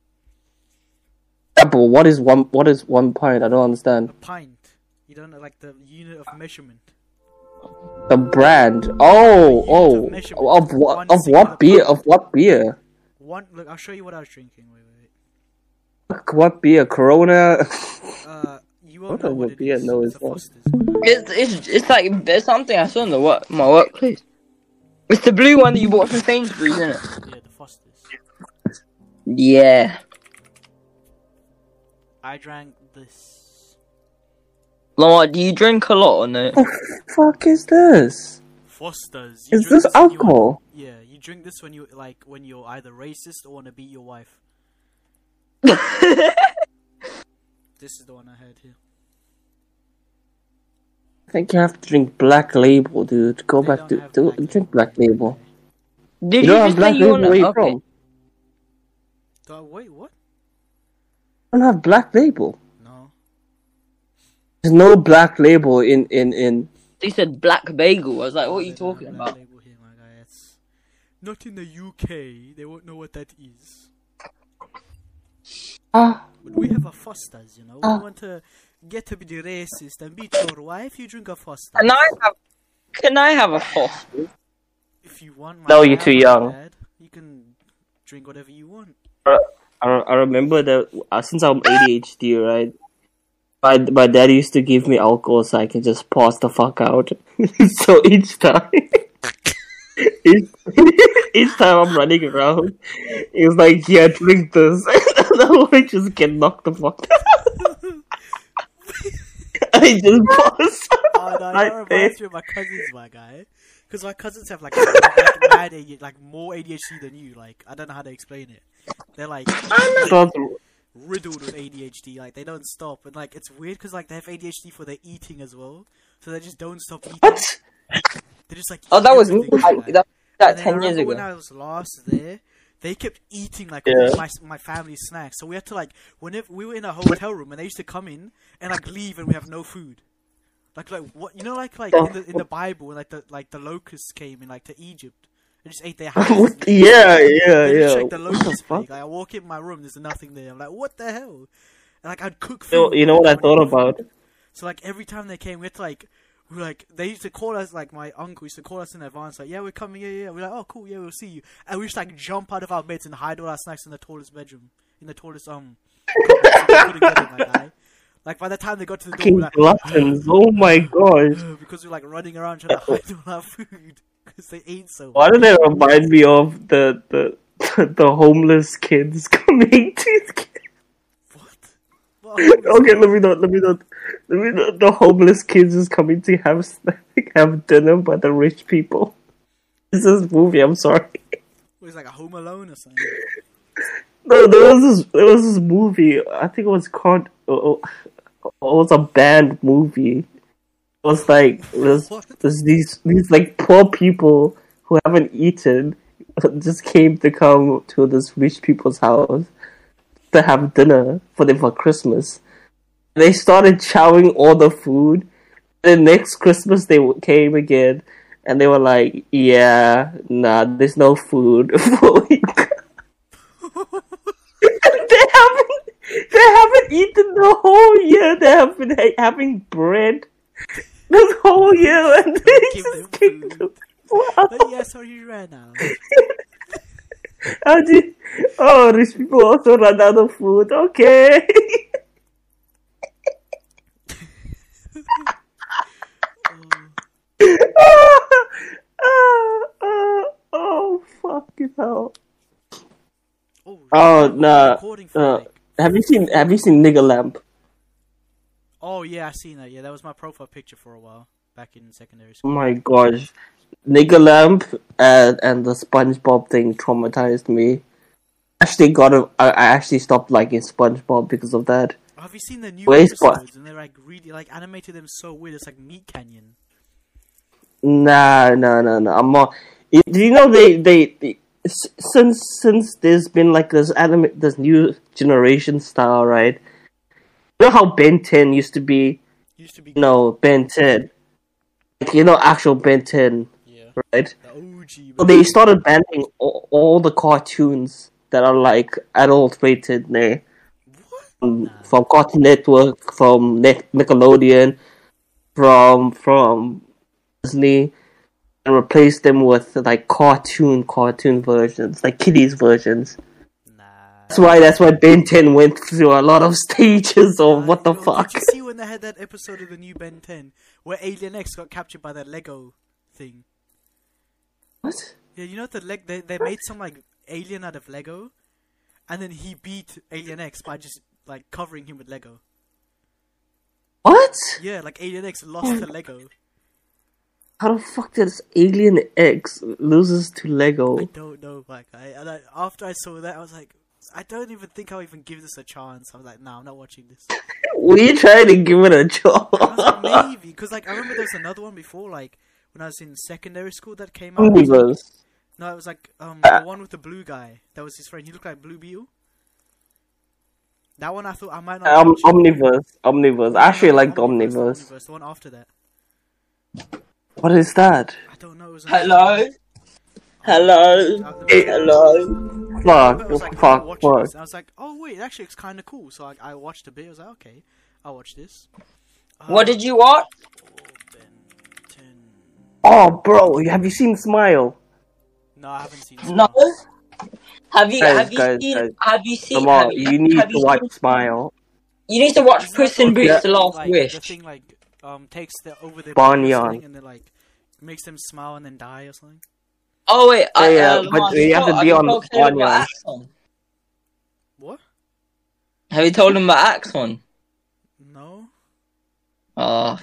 Yeah, but what is one? What is one pint? I don't understand. A pint. You don't know like the unit of measurement. The brand. Oh, oh, of of what? Of what beer? pint. Of what beer? One look, I'll show you what I was drinking. Wait, wait, What beer? Corona. Uh, you <laughs> won't What know of what a it beer? is. No, it's it's. Foster's. It's, it's it's like there's something I saw in the work my workplace. It's the blue one that you bought from Sainsbury's, isn't it? Yeah, the Foster's. Yeah. I drank this. Lamar, do you drink a lot or no? What the fuck is this? Foster's. You Is drink this when you- alcohol? Yeah, you drink this when you like when you're either racist or want to beat your wife. This is the one I had here. I think you have to drink Black Label, dude. Go They back don't to Black drink Black Label. Did You you, don't have Black Label? wanna? Where you Okay. from? Do I, wait, what? I don't have Black Label. No. There's no Black Label in in in. They said black bagel. I was like, what are you talking about? Label here, my guy. It's not in the UK. They won't know what that is. Ah, But we have a Foster's, you know. We Ah. want to get to be the racist and beat your wife. You drink a Foster's. Can I have? Can I have a Foster? If you want, my No, you're too young. dad, you can drink whatever you want. I, I remember that uh, since I'm ADHD, right? My my dad used to give me alcohol so I can just pass the fuck out. <laughs> so each time, each, each time I'm running around, he's like, "Yeah, drink this," <laughs> and I just get knocked the fuck out. <laughs> I just pass. Oh no, <laughs> I that reminds me of my cousins, my guy. Because my cousins have like, like mad ADHD, like more ADHD than you. Like I don't know how to explain it. They're like riddled with ADHD. Like they don't stop, and like it's weird because like they have ADHD for their eating as well. So they just don't stop eating. what? They just like Oh, that was me. everything, Like, like. that, that And then I ten years ago. When I was last there, they kept eating like Yeah. my my family's snacks. So we had to like whenever we were in a hotel room and they used to come in and like leave and we have no food. Like like what you know like like in the in the Bible when like the like the locusts came in like to Egypt. They just ate their <laughs> houses. What the- yeah, yeah, just yeah. the What the locust fuck? plague. Like I walk in my room, there's nothing there. I'm like, what the hell? And like I'd cook You know, you know what I thought wouldn't eat food. about? So like every time they came, we had to like, we were like they used to call us like my uncle used to call us in advance like yeah we're coming yeah yeah we're like oh cool yeah we'll see you and we just like jump out of our beds and hide all our snacks in the tallest bedroom in the tallest um cupboard so they couldn't get it, my guy. Like by the time they got to the door, Fucking like, gluttons. Oh my <laughs> gosh. <laughs> because we're like running around trying to hide all our food because they ate so Why did it remind me of the the <laughs> the homeless kids coming to What? What Okay, let me not let me not <laughs> not the homeless kids is coming to have <laughs> have dinner by the rich people. This is movie, I'm sorry. It was like a Home Alone or something. No, there was this there was this movie, I think it was called uh, it was a band movie. It was like there's, there's these these like poor people who haven't eaten <laughs> just came to come to this rich people's house to have dinner for them for Christmas. They started chowing all the food. The next Christmas they came again and they were like, "Yeah, nah, there's no food <laughs> for you." <laughs> they haven't they haven't eaten the whole year. They have been ha- having bread this whole year, and they just them <laughs> kicked them out. But yeah, sorry you ran out. How do you- Oh, rich people also run out of food. Okay. Oh, oh, oh, fucking hell. Oh, Oh, nah, Uh, have you seen Have you seen Nigger Lamp? Oh yeah, I seen that. Yeah, that was my profile picture for a while back in secondary Oh school. my gosh, Nigger Lamp and and the SpongeBob thing traumatized me. Actually, got a, I, I actually stopped liking SpongeBob because of that. Have you seen the new Spon- episodes? And they're like really like animated them so weird. It's like Meat Canyon. Nah, no, no, no. I'm not. Do you know they, they they since since there's been like this anime this new generation style, right? You know how Ben Ten used to be, Used to be you know, Ben Ten, like you know, actual Ben Ten, yeah, right? the OG. So they started banning all, all the cartoons that are like adult rated, there from, from Cartoon Network, from Nickelodeon, from from Disney, and replace them with like cartoon cartoon versions, like kiddies versions. Nah. That's why that's why Ben 10 went through a lot of stages of what the Yo, fuck. Did you see when they had that episode of the new Ben 10 where Alien X got captured by that Lego thing? What? Yeah, you know the leg they they made some like alien out of Lego, and then he beat Alien X by just like covering him with Lego. What? Yeah, like Alien X lost to Lego. How the fuck does Alien X loses to Lego? I don't know, my guy. And I, after I saw that, I was like, I don't even think I'll even give this a chance. I was like, nah, I'm not watching this. <laughs> Were you trying to give it a was like, job? maybe because like I remember there was another one before, like when I was in secondary school that came out. Omniverse. No, it was like um Uh, the one with the blue guy. That was his friend. He looked like Blue Beetle. That one I thought I might not. Um, watch. Omniverse. Omniverse. I actually like the Omniverse, Omniverse. Omniverse, The one after that. What is that? I don't know. It was Hello? Hello? Uh, Hey, Hello? Fuck, was like, I'm fuck, watching fuck. this. I was like, oh wait, it actually looks kind of cool. So I, I watched a bit. I was like, okay, I'll watch this. What did you watch? Oh, bro, have you seen Smile? No, I haven't seen. No. Have you Guys, have you guys, seen guys. have you seen Come have on, you need have to you watch seen- Smile. you need to watch Isn't Puss that in the Boots: thing, The Last like, Wish. The thing like um takes the over the Barney brain or on. and then like makes them smile and then die or something. Oh wait, I, yeah, uh, but Lamar, you have to be you on told Caleb Barney about on. Axon? What? Have you told him about Axon? No. <laughs> Uh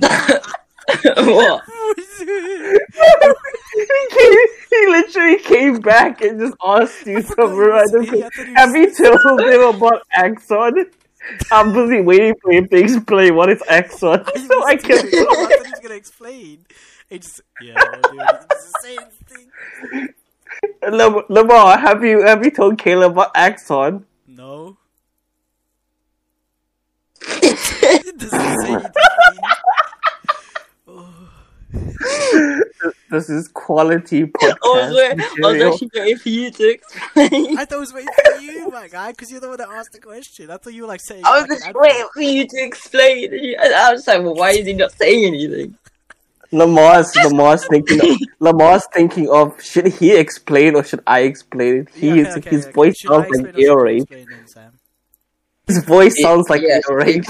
what? he literally came back and just asked you some forgot random yeah, I question. thought he Have you told him about Axon? I'm busy waiting for him to explain what is Axon He <laughs> so I was can doing it. I thought gonna explain. It just yeah, dude, it's the same thing. Lam- Lamar, have you have you told Caleb about Axon? No. <laughs> it doesn't say anything. <laughs> This is quality I was, podcast wait, I was actually waiting for you to explain. I thought it was waiting for you, my guy, because you're the one that asked the question. I thought you were like saying. I was like just waiting for you to explain. And I was like, well, why is he not saying anything? Lamar's Lamar's <laughs> thinking of, Lamar's thinking of should he explain or should I explain it? He Yeah, is, okay, okay, his okay. voice Should sounds like or ear rape. explain then, Sam? His voice sounds like yes, ear rape.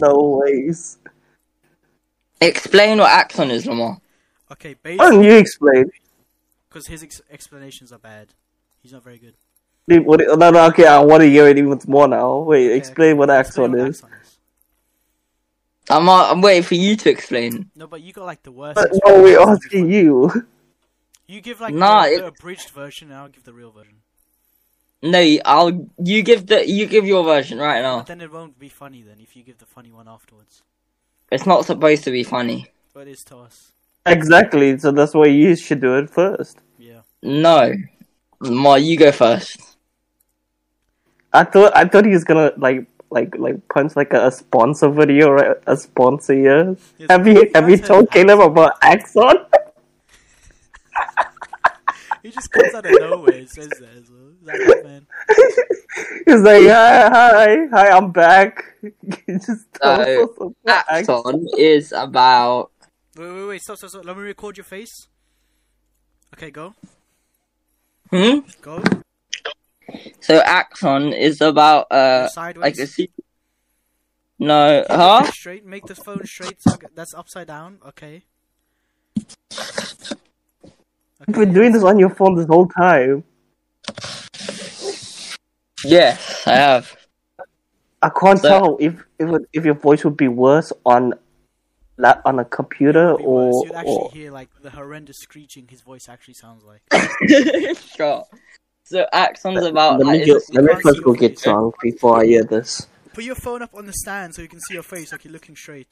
No ways. Explain what Axon is, Lamar. Okay, Why don't you explain? because his ex- explanations are bad. He's not very good. Dude, what, no, no, okay, I want to hear it even more now. Wait, Okay, explain okay, what explain Axon what is. Axon is. I'm, uh, I'm waiting for you to explain. No, but you got like the worst. But no, we're asking you. You give like Nah, the, it- the abridged version, and I'll give the real version. No, I'll. You give the. You give your version right now. But then it won't be funny then if you give the funny one afterwards. It's not supposed to be funny. But it is to us. Exactly, so that's why you should do it first. Yeah. No, Lamar, you go first. I thought I thought he was gonna like like like punch like a, a sponsor video, right? A sponsor, yeah. Yes, Have you have you guys told heard Caleb about Axon? <laughs> He just comes out of nowhere and says that as well. Is that right, man? <laughs> He's like, hi, hi, hi, I'm back. <laughs> He just tells So, us Axon is about Wait, wait, wait. Stop, stop, stop. Let me record your face. Okay, go. hmm. Go. So Axon is about uh Sideways. like a secret. No, huh? Straight. Make the phone straight. So that's upside down. Okay. You've been doing this on your phone this whole time. Yes, I have. I can't So- tell if if if your voice would be worse on la- on a computer It'd be worse. or You'd actually or hear like the horrendous screeching his voice actually sounds like. <laughs> sure. So Axon's about let me is go, let me first go get drunk before I hear this. Put your phone up on the stand so you can see your face like you're looking straight.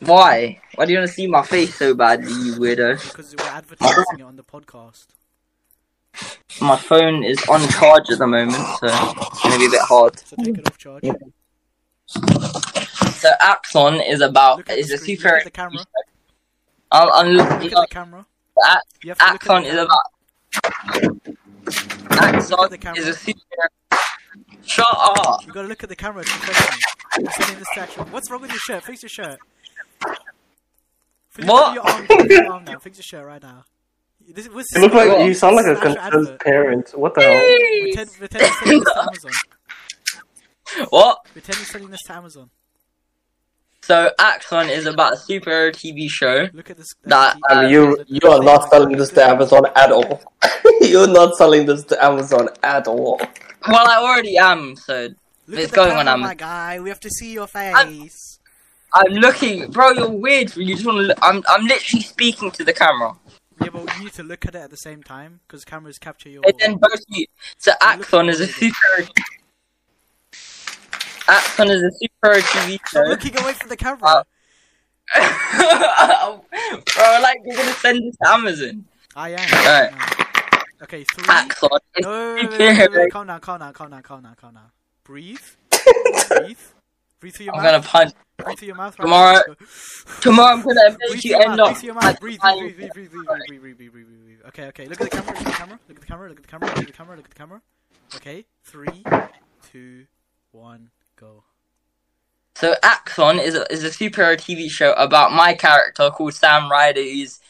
Why? Why do you want to see my face so badly, you weirdo? Because we're advertising it on the podcast. My phone is on charge at the moment, so it's gonna be a bit hard. So take it off charge. So Axon is about Look at is the a screen, super. look at the camera. I'm, I'm Look looking at the camera. A- You have to look Axon is about. Look Axon the camera. is a super. Shut up! You gotta look at the camera. It's professional. You're sending this to action. What's wrong with your shirt? Fix your shirt. Fix What? Your arm, fix your arm now. Fix your shirt right now. This, what's You this look like about? you sound like a This concerned parent. What the hell? Pretend, pretend you're selling this to Amazon. <laughs> What? Pretend you're selling this to Amazon. So Axon is about a superhero TV show. Look at this. That- the- uh, And you you are not selling this to Amazon at all. <laughs> You're not selling this to Amazon at all. Well, I already am, so Look it's at going on Amazon. my guy. We have to see your face. I'm- I'm looking, bro. You're weird. You just want to. Look, I'm I'm literally speaking to the camera, Yeah, but you need to look at it at the same time because cameras capture your. and then both you. So Axon is a super. Axon is a superhero TV show. looking away from the camera. Uh, <laughs> bro, like you're gonna send this to Amazon. I am. Alright. No. Okay, three. Axon No, a wait, wait, wait, wait, wait, calm down, calm down, calm down, calm down, calm down. Breathe. <laughs> Breathe. Breathe through your I'm mouth. gonna punch. Breathe through your mouth. Right Tomorrow- now. Tomorrow I'm gonna make through you end up. Breathe through your mouth. Breathe, breathe, breathe, breathe, breathe, breathe, breathe, breathe, breathe, breathe, breathe, breathe. Okay, okay. Look at the camera. Look at the camera. Look at the camera. Look at the camera. Look at the camera. Look at the camera. Look at the camera. Okay. Three, two, one, go. So Axon is a, is a superhero TV show about my character called Sam Ryder. Who's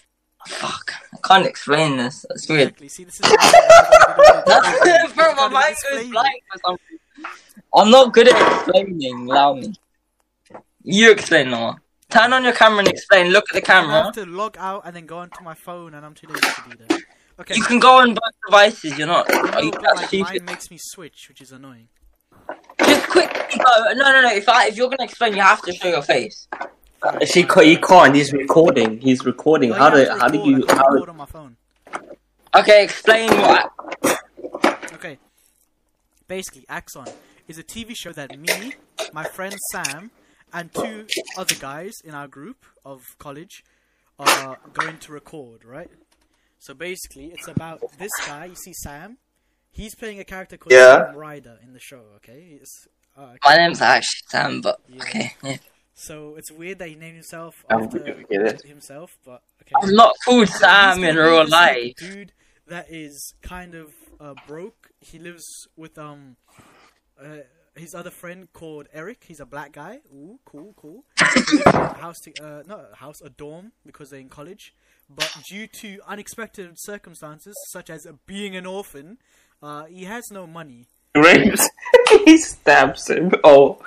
fuck. I can't explain this. That's weird. Exactly. See, this is. <laughs> <laughs> Bro, my mind goes blank for some reason. I'm not good at explaining. Allow me. You explain, Noah. Turn on your camera and explain. Look at the camera. I camera. have to log out and then go onto my phone, and I'm too lazy to do that. Okay. You can go on both devices. You're not. Are you No, but, like, stupid? mine makes me switch, which is annoying. Just quickly go. No, no, no. If I if you're gonna explain, you have to show your face. She ca- he can't. He's recording. He's recording. Oh, How do I have to how do you I can how? record on my phone. Okay, explain what. Okay. Basically, Axon is a TV show that me, my friend Sam, and two other guys in our group of college are going to record, right? So basically, it's about this guy. You see Sam. He's playing a character called Yeah. Sam Ryder in the show. Okay. It's, uh, My name's actually Sam, but okay. Yeah. so it's weird that he named himself after get it? himself, but okay. I'm not called So Sam in real life. Dude that is kind of uh, broke. He lives with um uh, his other friend called Eric. He's a black guy. Ooh, cool, cool. They live in a house, to, uh, not a house, a dorm because they're in college. But due to unexpected circumstances, such as being an orphan, uh, he has no money. Rapes. <laughs> he stabs him. Oh,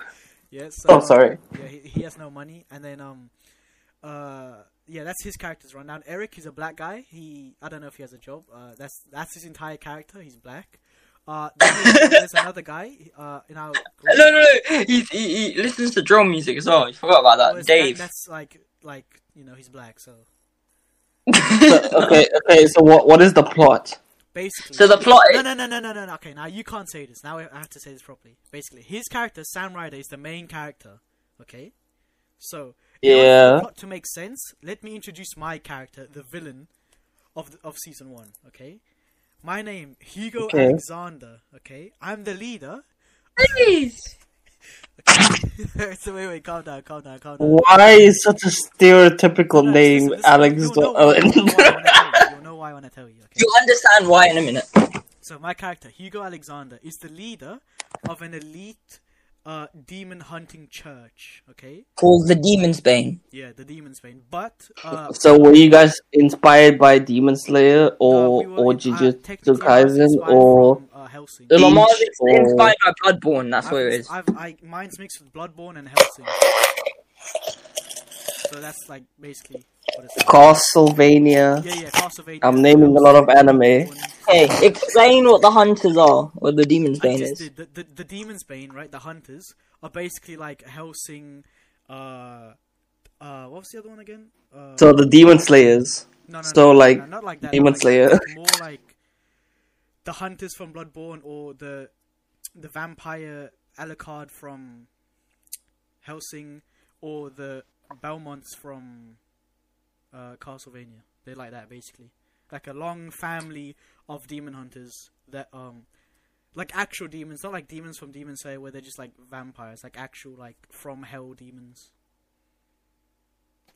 Yeah, so, oh, sorry. Yeah, he, he has no money, and then um, uh, yeah, that's his character's rundown. Eric, he's a black guy. He, I don't know if he has a job. Uh, that's that's his entire character. He's black. Uh, there's, there's another guy. Uh, in our. <laughs> No, no, no. He, he, he listens to drum music as well. You forgot about that. it's- Dave. That, that's like like you know he's black, so So, okay, okay. So what what is the plot? basically. So the plot No, is. no, no, no, no, no, no. Okay, now you can't say this. Now I I have to say this properly. Basically, his character, Sam Ryder, is the main character. Okay, so in for the Yeah. plot to make sense, let me introduce my character, the villain of the, of season one. Okay, my name Hugo Okay. Alexander. Okay, I'm the leader. Please. <laughs> Okay. <laughs> so wait, wait, calm down, calm down, calm down. Why is such a stereotypical No, name, listen, listen, Alex? You'll know why, you'll know when I tell you. You'll know why why when I tell you. Okay. <laughs> You'll understand why in a minute. So my character, Hugo Alexander, is the leader of an elite uh, demon hunting church. Okay. Called the Demon's Bane. Yeah, the Demon's Bane. But uh, So were you guys inspired by Demon Slayer uh, or we were or in- uh, Jujutsu technically I was Kaisen or from, uh, Hellsing. The Lamar is or- inspired by Bloodborne. That's what it I've, is. I've, I, mine's mixed with Bloodborne and Hellsing. So that's like basically what it's like. Castlevania? Yeah, yeah, Castlevania. I'm naming a lot of anime. Hey, explain what the hunters are, or the Demon's Bane is. did. The, the, the Demon's Bane, right? The Hunters are basically like Hellsing. Uh, uh, what was the other one again? Uh, So the Demon Slayers. no, no, so, no, no, like, no, not like that. Demon like Slayer. More like the Hunters from Bloodborne or the the vampire Alucard from Hellsing or the Belmonts from uh, Castlevania. They're like that basically, like a long family of demon hunters that um, like actual demons, not like demons from Demon Slayer where they're just like vampires, like actual like from hell demons.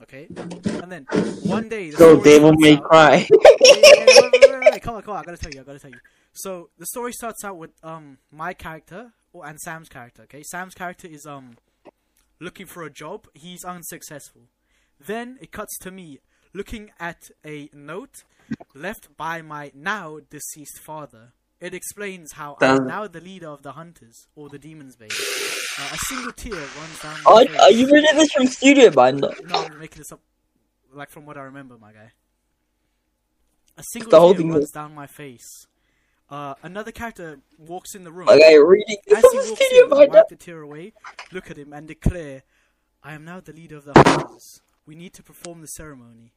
Okay, and then one day the So Devil May out- Cry. <laughs> come on, come on. I gotta tell you, I gotta tell you. So the story starts out with um my character oh, and Sam's character. Okay, Sam's character is um looking for a job. He's unsuccessful. Then it cuts to me looking at a note left by my now deceased father. It explains how Does- I'm now the leader of the hunters or the demons base. Uh, a single tear runs down my Are, face. are you reading this from Studio Binder? No, I'm making this up, like from what I remember, my guy. A single The tear runs is- down my face. Uh, another character walks in the room. Okay, reading As this he from walks Studio in, I wipe the tear away, look at him, and declare, "I am now the leader of the hunters. We need to perform the ceremony."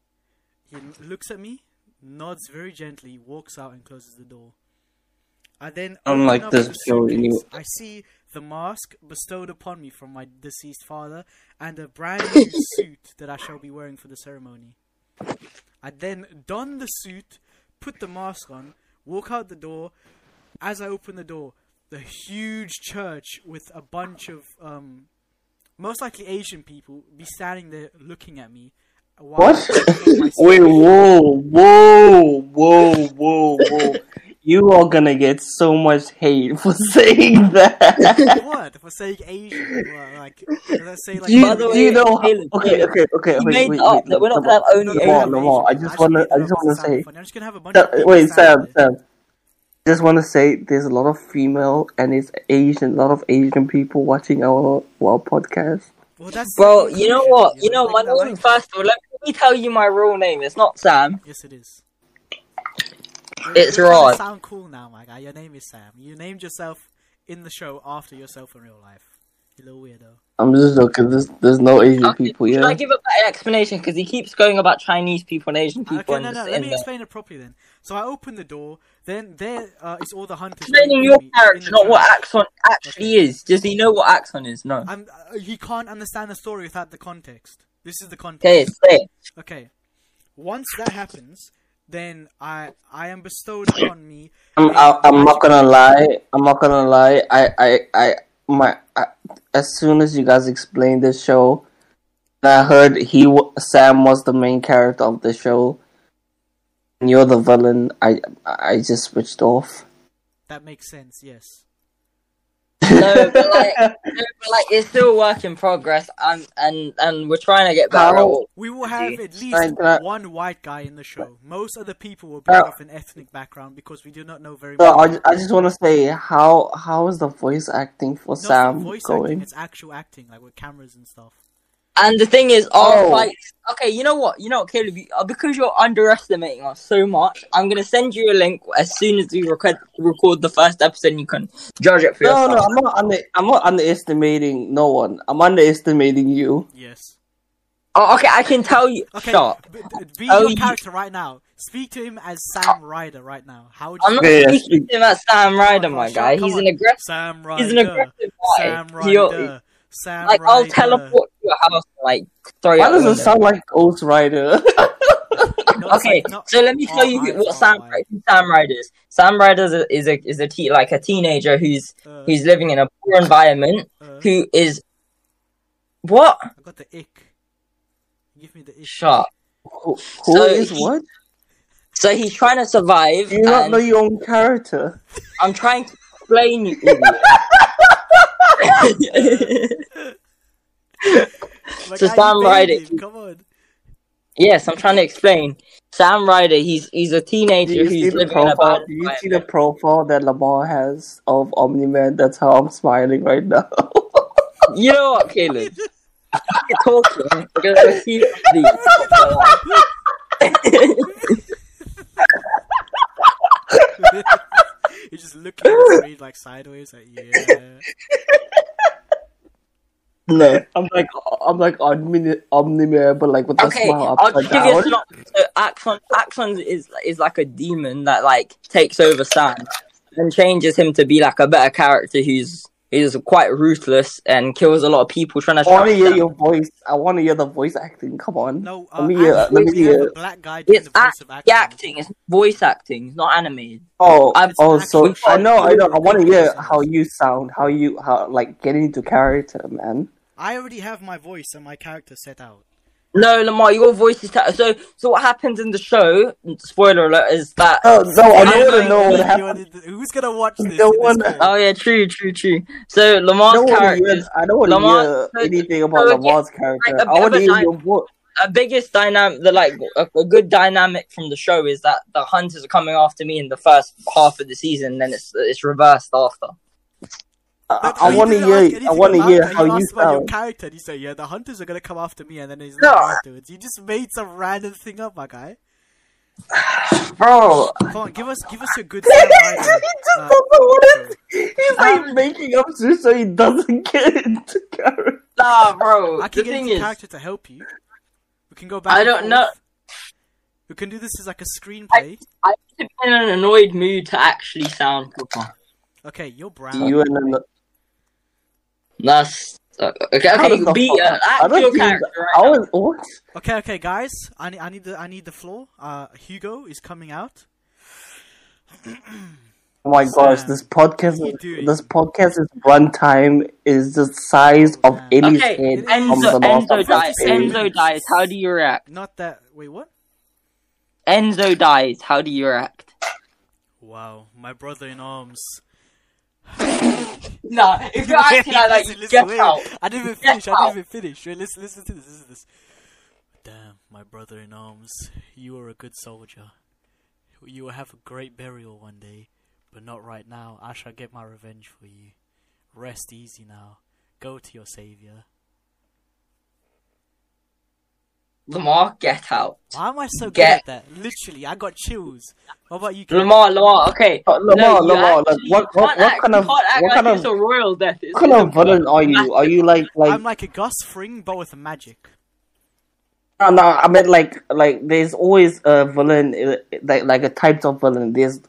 He looks at me, nods very gently, walks out, and closes the door. I then Unlike this the show, you-. I see the mask bestowed upon me from my deceased father and a brand new <laughs> suit that I shall be wearing for the ceremony. I then don the suit, put the mask on, walk out the door. As I open the door, the huge church with a bunch of um, most likely Asian people be standing there looking at me. Uh, while What? I perform my Wait, whoa, whoa, whoa, whoa, whoa. you are gonna get so much hate <laughs> for saying that. what for saying Asian? Well, like, does that say like? Do you, do you know? How, Caleb, okay, Caleb, okay, okay. you wait, made wait, up wait, that we're not gonna have only no, Asian no, no, no, I just wanna, I just wanna say, I'm just gonna have a bunch No, of wait, stand Sam. Sam. Just want to say, there's a lot of female and it's Asian, a lot of Asian people watching our our podcast. Well, that's Bro, you know what? You know, Like, my name, language. first of all, let me tell you my real name. It's not Sam. Yes, it is. It's You're Rod. Sound cool now, my guy. Your name is Sam. You named yourself in the show after yourself in real life. You little weirdo. I'm just joking. There's there's no Asian Okay, people Should here. I give a better explanation? Because he keeps going about Chinese people and Asian people Okay, and no, just no. Let me explain it properly then. So I open the door. Then there uh, is all the hunters. Explaining your me character, the not what. Axon actually is. Does he know what Axon is? No. I'm, uh, he can't understand the story without the context. This is the context. Okay. Okay. Once that happens, then I I am bestowed upon me. I'm a I, I'm not gonna lie. I'm not gonna lie. I I I my I, as soon as you guys explained this show, I heard he Sam was the main character of the show, and you're the villain. I I just switched off. That makes sense. Yes. No, but like, <laughs> no, but like, it's still a work in progress, and and and we're trying to get better. at How- We will have at least Fine, I- one white guy in the show. Most other people will be Uh, of an ethnic background because we do not know very So much. I, I just want to say how how is the voice acting for not Sam voice going? acting, it's actual acting, like with cameras and stuff. And the thing is, our Oh. fights. Okay, you know what? You know what, Caleb? You, uh, because you're underestimating us so much, I'm gonna send you a link as soon as we record record the first episode. and You can judge it for No, yourself. no, I'm not. Under, I'm not underestimating no one. I'm underestimating you. Yes. Oh, okay, I can tell you. Okay. Stop. b- b- be Oh, your you- character right now. Speak to him as Sam Ryder right now. How would you? I'm not Okay, yeah, speaking to him as Sam Ryder, Come on, my come guy. He's come an on. aggressive. Sam Ryder. He's an aggressive guy. Sam He'll- Ryder. Sam like Ryder. I'll teleport to your house, like throw you Why does it sound like Ghost Rider? <laughs> No, Okay, like not- so let me tell Oh, you I who- what Sam like- who Sam Ryder is. Sam Ryder is a is a, is a te- like a teenager who's Uh, who's living in a poor environment. uh, Who is what? I got the ick. Give me the ick. Shut. Who, who So is he- what? So he's trying to survive. You Do you not know your own character? I'm trying to explain you. <laughs> idiot. So Sam Ryder- him, Come on. yes, I'm trying to explain. Sam Ryder, he's he's a Do teenager you see who's the living in a profile? bad Do you see the profile that Lamar has of Omni Man? That's how I'm smiling right now. <laughs> You know what, Caleb? Keep talking because <laughs> I see the. <laughs> You're just looking at the screen <laughs> like sideways, like yeah. no, I'm like I'm like Omni Omni but like with the Okay, smile I'll upside just give you a So Axon, Axon is is like a demon that like takes over Sam and changes him to be like a better character who's who's quite ruthless and kills a lot of people trying to. I want to hear Sam. your voice. I want to hear the voice acting. Come on. No, uh, let me hear. Let me hear. black guy doing It's the voice act, of acting. acting. It's voice acting. It's not animated. Oh, I've- oh, so I know, I know. I want to hear Voices. how you sound, how you, how like get into character, man. I already have my voice and my character set out. No, Lamar, your voice is ta- so. So what happens in the show? Spoiler alert: is that Oh no, I I don't want to know know what You happened. Who's gonna watch <laughs> this? Don't this wanna- Oh yeah, true, true, true. So Lamar's don't want to character, hear. I don't want to Lamar- hear so- anything about so, Lamar's character. like a I want to bit of hear a your voice. a biggest dynamic, the like a, a good dynamic from the show is that the hunters are coming after me in the first half of the season, and then it's it's reversed after. I, I want to hear. I want to hear how you you about your sound. character, and you say, "Yeah, the hunters are gonna come after me," and then he's No. not afterwards. You just made some random thing up, my guy. <sighs> Bro, Come on, give us, give us your good <laughs> Sam Ryder. Uh, intro. He's like making up shit so he doesn't get <laughs> into character. nah, bro. I the can get thing into is, character to help you. We can go back. I don't forth. know. We can do this as like a screenplay. I need to be in an annoyed mood to actually sound proper. Okay, you're brown. You and then That's uh, okay. How Okay, does be fuck- uh, I act don't your think- character right now. was what? Okay, okay, guys. I need, I need the, I need the floor. Uh, Hugo is coming out. Oh my gosh, this podcast, what are you doing? this podcast's runtime is the size of Sam. Eddie's Okay, head from Enzo, Enzo dies. Enzo dies. How do you react? Not that. Wait, what? Enzo dies. How do you react? Wow, my brother in arms. <laughs> Nah, if you're <laughs> acting like that, you get wait, out. I didn't even Get finish. I didn't out. even finish. Wait, listen, listen to this. Listen to this. Damn, my brother in arms. You are a good soldier. You will have a great burial one day, but not right now. I shall get my revenge for you. Rest easy now. Go to your savior. Lamar, get out. Why am I so good Get- at that? Literally, I got chills. What about you? Lamar, Lamar, okay. Uh, Lamar, no, you Lamar, like, what- what- what act- kind of- can't act what like kind it's of- a royal death. It's What kind of villain are you? Are you like like? I'm like a Gus Fring, but with magic. No, no, I mean like like there's always a villain uh, like like a type of villain. There's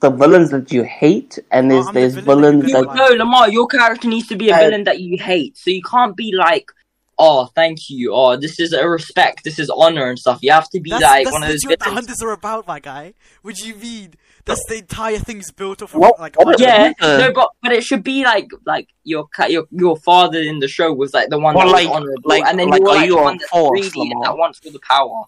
the villains that you hate, and there's I'm the there's villain villains you that don't No, Lamar, your character needs to be a villain that you hate. So you can't be like, oh, thank you. Oh, this is a respect. This is honor and stuff. You have to be That's, like that's one of those literally what the hunters are about, my guy. What do you mean? That's the entire thing's built off of What- like what- Yeah, no, but but it should be like like your your your father in the show was like the one Well, that like- was honorable, like- and then like, you were are like you the on one that's force, greedy and that wants all the power.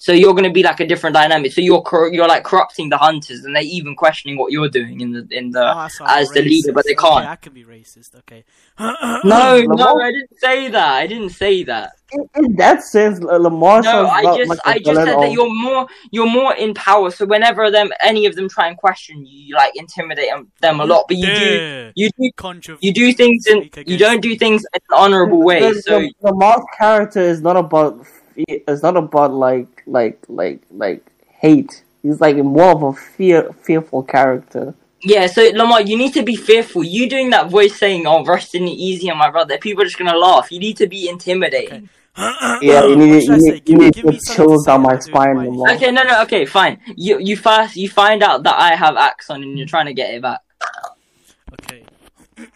So you're gonna be like a different dynamic. So you're cor- you're like corrupting the hunters, and they're even questioning what you're doing in the in the. Oh, that's why I'm as the leader, but they can't. I can be racist. Okay. <clears throat> no, no, I didn't say that. I didn't say that. in, in that sense, uh, Lamar No, I just like a I just said that you're more you're more in power. So whenever them any of them try and question you, you like intimidate them, them a lot. But you do you do contra- you do things in you don't do things in an honorable way. The, So Lamar's character is not about fe- it's not about like like like like hate. He's like more of a fear fearful character. yeah, so Lamar, you need to be fearful. You doing that voice saying, "Oh, resting it easy on my brother," people are just gonna laugh. You need to be intimidating. Okay. <clears throat> Yeah, you need should you need, Give you me- need give to me something to chills say down my spine, my- Lamar. Okay, no, no, okay, fine. You you first you find out that I have Axon and you're trying to get it back. Okay.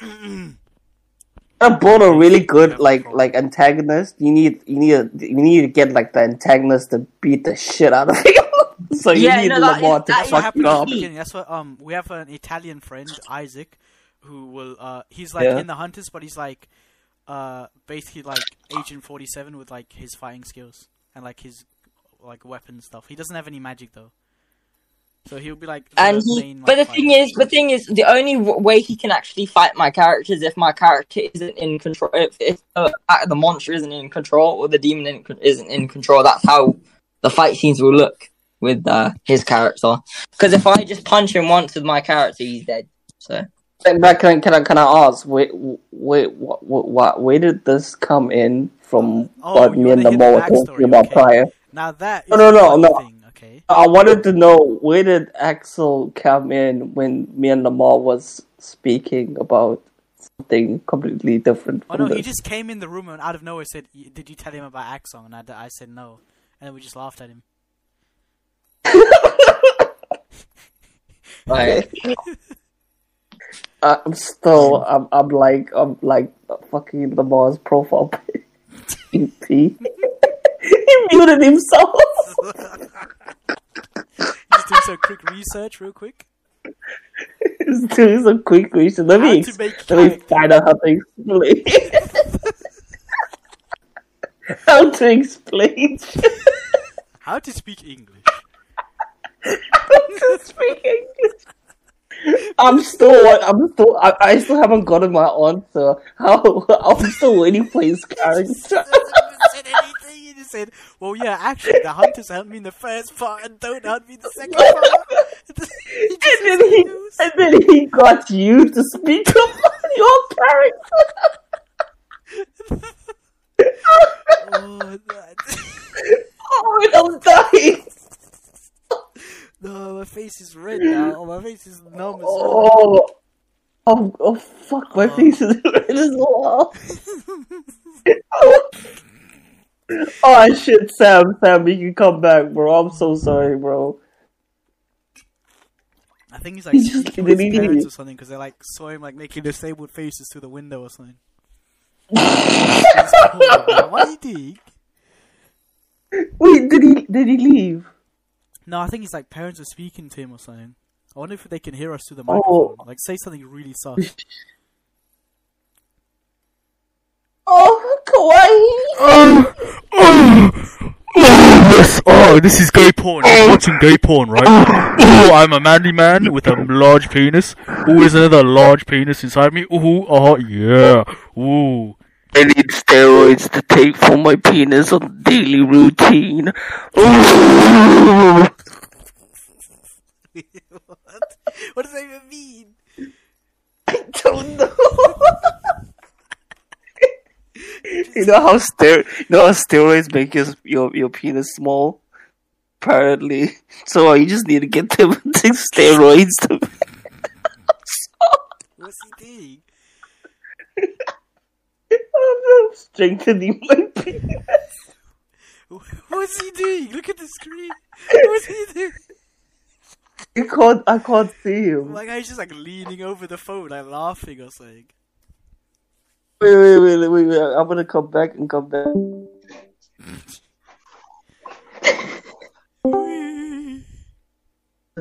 <clears throat> to build a really good like like antagonist, you need you need you need to get like the antagonist to beat the shit out of you. <laughs> so you Yeah, need no, Lamar is- to that is That's what fuck happened you at the up. That's what um we have an Italian friend Isaac, who will uh he's like Yeah. in the hunters, but he's like uh basically like Agent Forty Seven with like his fighting skills and like his like weapon stuff. He doesn't have any magic though. So he'll be like. and he main, but the like, thing is the thing is the only w- way he can actually fight my character is if my character isn't in control if, if uh, the monster isn't in control or the demon in, isn't in control that's how the fight scenes will look with uh, his character because if i just punch him once with my character he's dead so can I, can I can I ask? Wait, wait, what, what, what, where did this come in from? Oh, what you me and the the were talking backstory, about okay. prior. Now that is No, no, no, no. thing, okay. I wanted to know where did Axel come in when me and Lamar was speaking about something completely different Oh from no, he just came in the room and out of nowhere said, "Did you tell him about Axon?" And I, d- I said no, and then we just laughed at him. right <laughs> I'm still, I'm, I'm like, I'm like fucking Lamar's profile <laughs> page. <laughs> he muted himself. <laughs> Just doing some quick research, real quick. He's doing some quick research. Let me, ex- let me find out how to explain. <laughs> how to explain. How to speak English. How to speak English. I'm still, I'm still, I, I still haven't gotten my answer. How I'm still waiting for his <laughs> character. Just said, "Well, yeah, actually, the hunters helped me in the first part, and don't help me in the second part." <laughs> <laughs> And then he, news. and then he got you to speak <laughs> about your character. Oh, that. oh, I'm dying. no, my face is red now. Oh, my face is numb as well. Oh, oh, oh, fuck! My oh. face is red as well. oh <laughs> Oh, shit, Sam, Sam, you can come back, bro. I'm so sorry, bro. I think he's like He just speaking with his parents it. or something because they like saw him like making disabled faces through the window or something. <laughs> what are you doing? Wait, did he did he leave? No, I think his like parents are speaking to him or something. I wonder if they can hear us through the Oh. microphone. Like say something really soft. <laughs> Oh, kawaii. Oh. Yes. Oh, this is gay porn. I'm oh. watching gay porn, right? Oh, I'm a manly man with a large penis. Oh, there's another large penis inside me. Ooh, oh, yeah. Ooh. I need steroids to take for my penis on daily routine. Ooh. <laughs> what? What does that even mean? I don't know. <laughs> <laughs> you know how ster- you know how steroids make your your your penis small? Apparently, <laughs> so uh, you just need to get them <laughs> to steroids. To- What's he doing? I'm strengthening my penis. What's he doing? Look at the screen. What's he doing? I can't I can't see him. Like he's just like leaning over the phone, like laughing or something. Wait wait wait wait wait. I'm gonna come back and come back.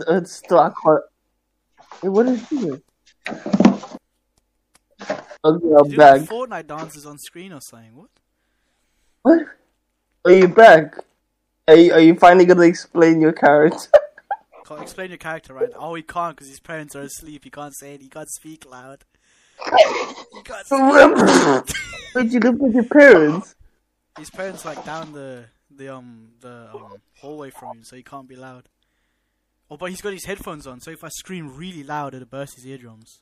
It's still I can't. Hey, what is he? Okay, I'm Doing back. Fortnite dances on screen or something. What? What? Are you back? Are you, are you finally gonna explain your character? <laughs> Can't explain your character, right? Oh, he can't because his parents are asleep. He can't say it. He can't speak loud. He. <laughs> Where'd you live with your parents? His parents like down the the um the um, hallway from him, so he can't be loud. Oh, but he's got his headphones on, so if I scream really loud, it'll burst his eardrums.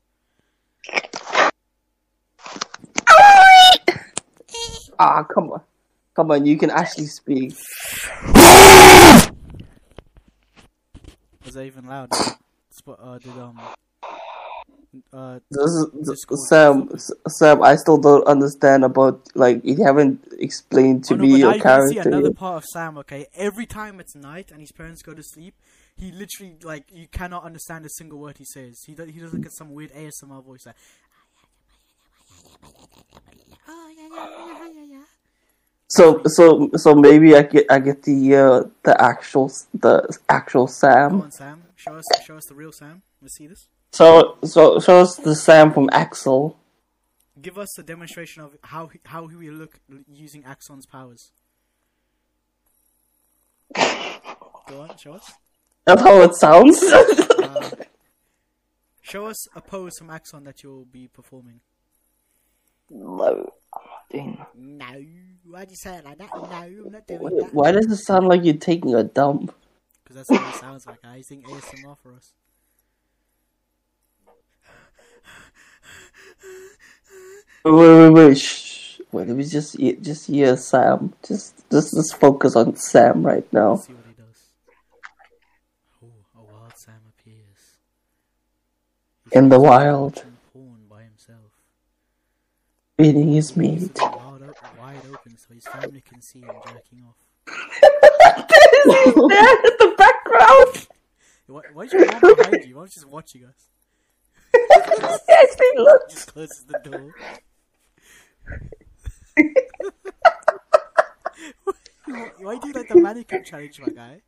Ah, come on. Come on, you can actually speak. Was that even loud? Sp- uh, did um uh This is, Sam, Sam, I still don't understand about, like, you haven't explained to oh, no, me your you can see another part of Sam. Okay, every time it's night and his parents go to sleep, he literally like you cannot understand a single word he says. He does, he does like a- some weird ASMR voice like. So, so, so maybe I get, I get the, uh, the actual, the actual Come Sam. on, Sam. Show us, show us the real Sam. Let's see this. So, so, show us the Sam from Axel. Give us a demonstration of how he, how he will look using Axon's powers. <laughs> Go on, show us. That's how it sounds. <laughs> Uh, show us a pose from Axon that you'll be performing. no. Dang. No. Why'd you say it like that? No, I'm not doing that. Why does it sound like you're taking a dump? Because that's what it sounds like. I think ASMR for us. Wait, wait, wait. Shh. Wait, let me just just hear Sam. Just just just focus on Sam right now. See what he does. Oh, a wild Sam appears. He's In the wild. porn by himself. Eating his meat. wide, op- wide open so his family can see him jacking off. <laughs> He's there <laughs> in the background. Why, why's your mom behind you? Why Mom's just watching us. <laughs> Actually, look. Just closes the door. <laughs> why, do you like the mannequin challenge, my guy?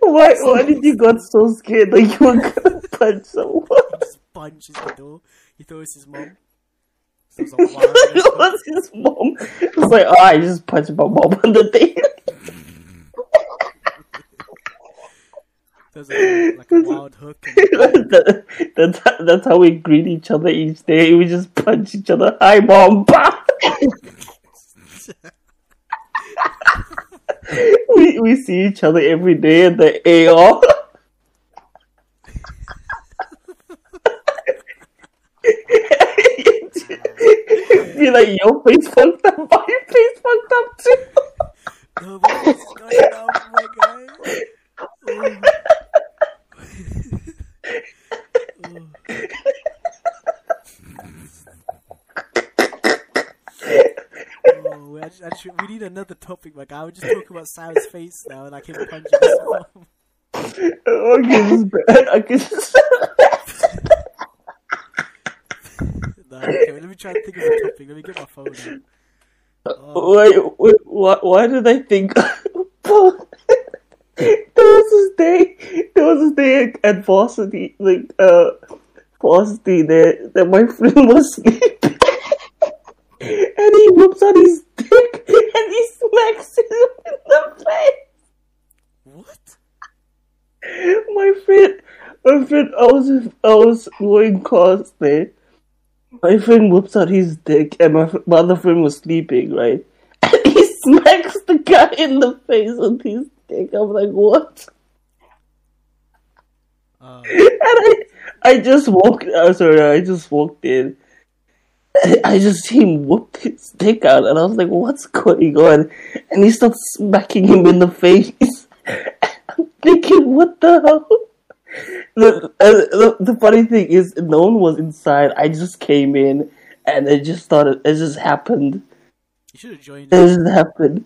Why why did you got so scared that you were gonna <laughs> punch someone? He just punches the door. He throws his mom. So it's a wild it was his mom. It's like, oh, I just punched my mom on the thing. <laughs> There's a, like a wild hook. That- <laughs> that's, that's how we greet each other each day. We just punch each other. Hi, mom. <laughs> We, we see each other every day at the AR. You're <laughs> like, your face fucked up, my face fucked up too. oh, my face is going my guy. Oh. Oh, we, actually, actually, we need another topic, my guy. We're just talking about Sam's face now, like him punching his mom. Okay, this is bad. I can. No, okay, let me try and think of a topic. Let me get my phone out. Wait, wait, why, why did I think? <laughs> there was this day, there was this day at varsity, like uh, varsity that that my <laughs> friend was sleeping, and he whips out his dick and he smacks him in the face. What? My friend, my friend, I was I was going cosplay. My friend whips out his dick, and my, my other friend was sleeping, right? And <laughs> he smacks the guy in the face with his dick. I'm like, what? Uh, <laughs> And I, I just walked. Uh, sorry, I just walked in. I just see him whoop his dick out, and I was like, "What's going on?" And he starts smacking him in the face. <laughs> I'm thinking, "What the hell?" The, uh, the the funny thing is, no one was inside. I just came in, and it just started. It just happened. you should have joined It just happened.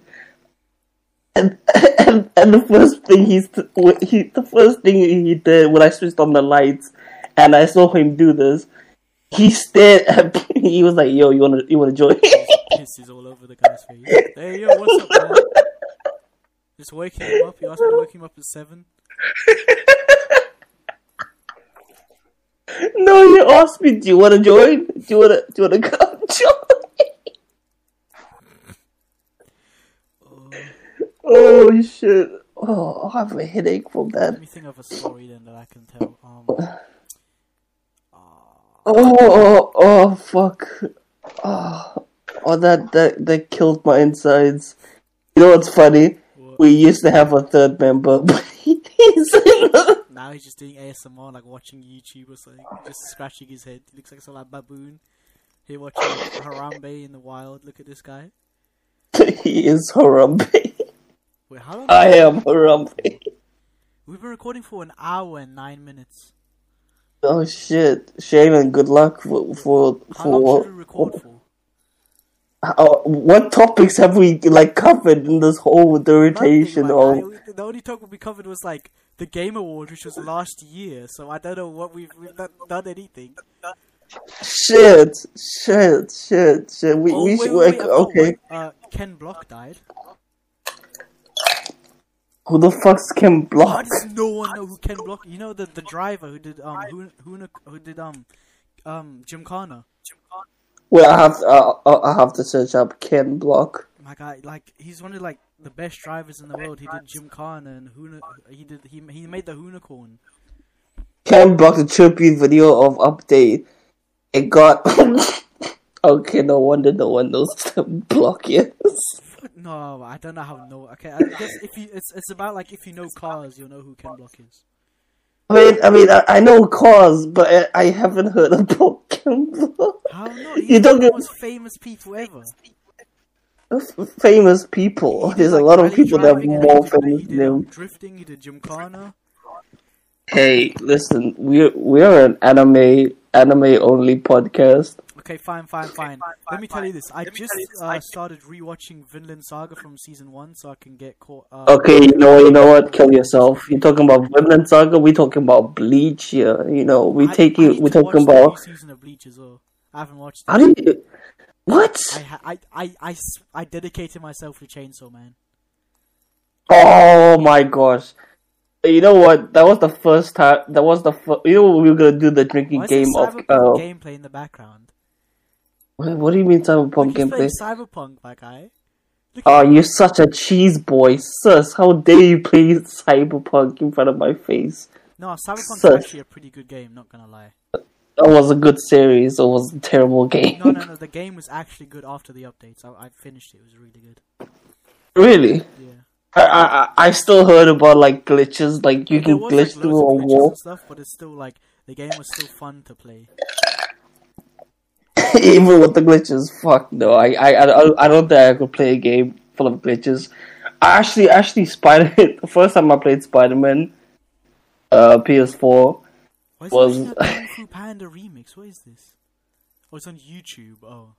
And, and and the first thing he's he the first thing he did when I switched on the lights and I saw him do this, he stared at me. <laughs> He was like, "Yo, you wanna you wanna join?" Pisses all over the guy's face. Hey, yo, what's up, man? Just waking him up. You asked me to wake him up at 7. <laughs> no, you asked me, "Do you wanna join? Do you wanna do you wanna come join?" Oh shit! Oh, I have a headache from that. Let me think of a story then that I can tell. Um, Oh, oh, oh, fuck. Oh, oh that, that, that killed my insides. You know what's funny? What? We used to have a third member, <laughs> but he's now he's just doing ASMR, like watching YouTube or something. Just scratching his head. He looks like some like baboon. He watching Harambe in the wild. Look at this guy. <laughs> he is Harambe. Wait, how long? I am Harambe. We've been recording for an hour and nine minutes. Oh shit. Shannon, good luck for... for, How for long should we record for? Uh, what topics have we like covered in this whole Nothing, rotation of. The only topic we covered was like the Game Award, which was last year. So I don't know what we've we've not done anything. shit, shit, shit, shit. We Oh, we wait, should wait, wait, okay. Uh, Ken Block died. Who the fuck's Kim How Block? does no one know who Ken Block? You know the the driver who did um who who who did um um Gymkhana. Well, I have uh, I have to search up Ken Block. My guy, like he's one of like the best drivers in the world. He did Jim Gymkhana and Huna. He did he he made the Unicorn. Ken Block the tribute video of update. It got <laughs> okay. No wonder no one knows <laughs> Ken block it. What? No, I don't know how. No, okay. I guess if you, it's it's about like if you know cars, you'll know who Ken Block is. I mean, I mean, I, I know cars, but I, I haven't heard about Ken block. How not? You don't one of get- most famous people ever. Famous people. He did, There's a lot of people that are driving, and more he famous than him. Drifting. He did Gymkhana. Hey, listen, we're we're an anime anime only podcast. Okay, fine, fine, fine. Let me tell you this. I just uh, started rewatching Vinland Saga from season one, so I can get caught. Uh, Okay, you know, you know what? Kill yourself. You're talking about Vinland Saga. We're talking about Bleach here. You know, we I- take I you. need We to talking watch the about. new season of Bleach as well. I haven't watched. How it. do you? What? I, ha- I, I, I, s- I dedicated myself to Chainsaw Man. Oh my gosh! You know what? That was the first time. That was the first. You know, we were gonna do the drinking Why is game of. Uh, gameplay in the background? What, what do you mean cyberpunk gameplay? Cyberpunk, my guy. Look Oh, you're such a cheese boy, sus! How dare you play cyberpunk in front of my face? no, Cyberpunk's sus. actually a pretty good game. Not gonna lie. That was a good series. It was a terrible game. No, no, no. <laughs> The game was actually good after the updates. I, I finished it. It was really good. really? Yeah. I, I I- still heard about like glitches, like you There can glitch like, through a wall. and stuff, but it's still like the game was still fun to play. <laughs> Even with the glitches, fuck no. I, I I I don't think I could play a game full of glitches. I actually actually Spider <laughs> the first time I played Spider Man, uh PS4. Why is Was- <laughs> Kung Panda remix? What is this? Oh, it's on YouTube. Oh,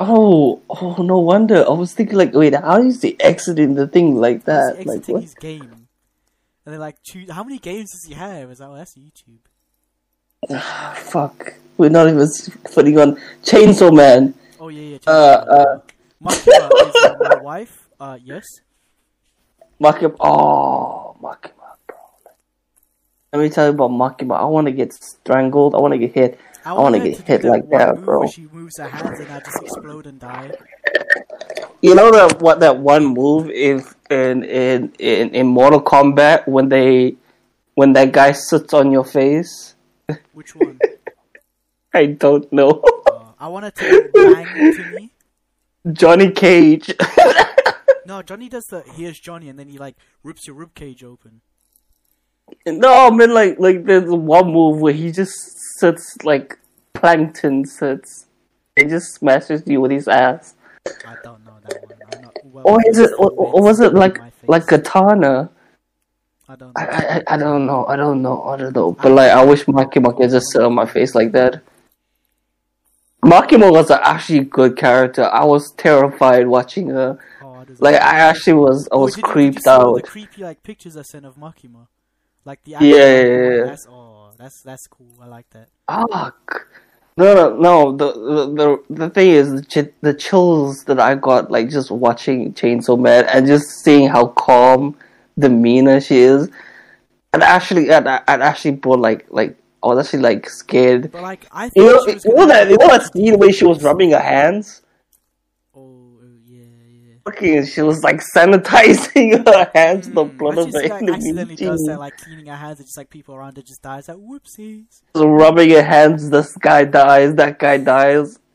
Oh oh no wonder. I was thinking like wait how is he exiting the thing like he's that? Like what? his game, and they're like, choose how many games does he have? Is that oh, that's YouTube? <sighs> Fuck. We're not even putting on Chainsaw Man. Oh yeah, yeah. Uh, uh. Makima is uh, my <laughs> wife. Uh, yes. Makima. Oh, Makima, bro. Let me tell you about Makima. I want to get strangled. I want to get hit. I want to get hit like that, bro. She moves her hands and I just explode and die. <laughs> You know that what that one move if in in in in Mortal Kombat when they when that guy sits on your face? Which one? <laughs> I don't know. Uh, I want to take bang <laughs> to me. Johnny Cage. No, Johnny does the here's Johnny, and then he like rips your rib cage open. no, I mean like like there's one move where he just sits like plankton sits. He just smashes you with his ass. I don't know that one. I'm not well Or is it or, or was it like like katana? I don't know. I I- I don't know. I don't know. I don't know. But like, I wish Makima could just sit on my face like that. Makima was an actually good character. I was terrified watching her. Oh, Like, I actually was. I Oh, was did you- did creeped all out. The creepy like pictures I sent of Makima, like the Yeah, yeah, yeah. That's oh, that's that's cool. I like that. Fuck. No, no, no. The the the, the thing is, the, ch- the chills that I got, like just watching Chainsaw Man and just seeing how calm, demeanor she is, and actually, and and actually brought like like I was actually like scared. But like I You know, was you know that you know that like- scene where she was rubbing her hands. Oh, oh, yeah, yeah. Fucking, she was like sanitizing <laughs> her hands, the Mm, blood of the like, enemy. accidentally does that, like cleaning her hands, and just like people around her just dies. Like whoopsies. So rubbing her hands, this guy dies, that guy dies. <laughs>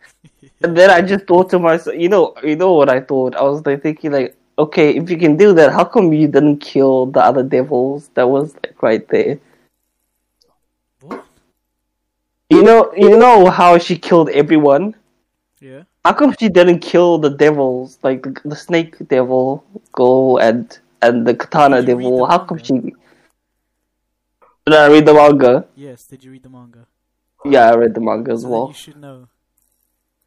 And then I just thought to myself, you know, you know what I thought? I was like thinking, like, okay, if you can do that, how come you didn't kill the other devils that was like right there? What? You know, you know how she killed everyone. Yeah. How come she didn't kill the devils, like the, the snake devil, go and and the katana Did you read devil? the How come she? Did I read the manga? Yes. Did you read the manga? Yeah, I read the manga as So well. you should know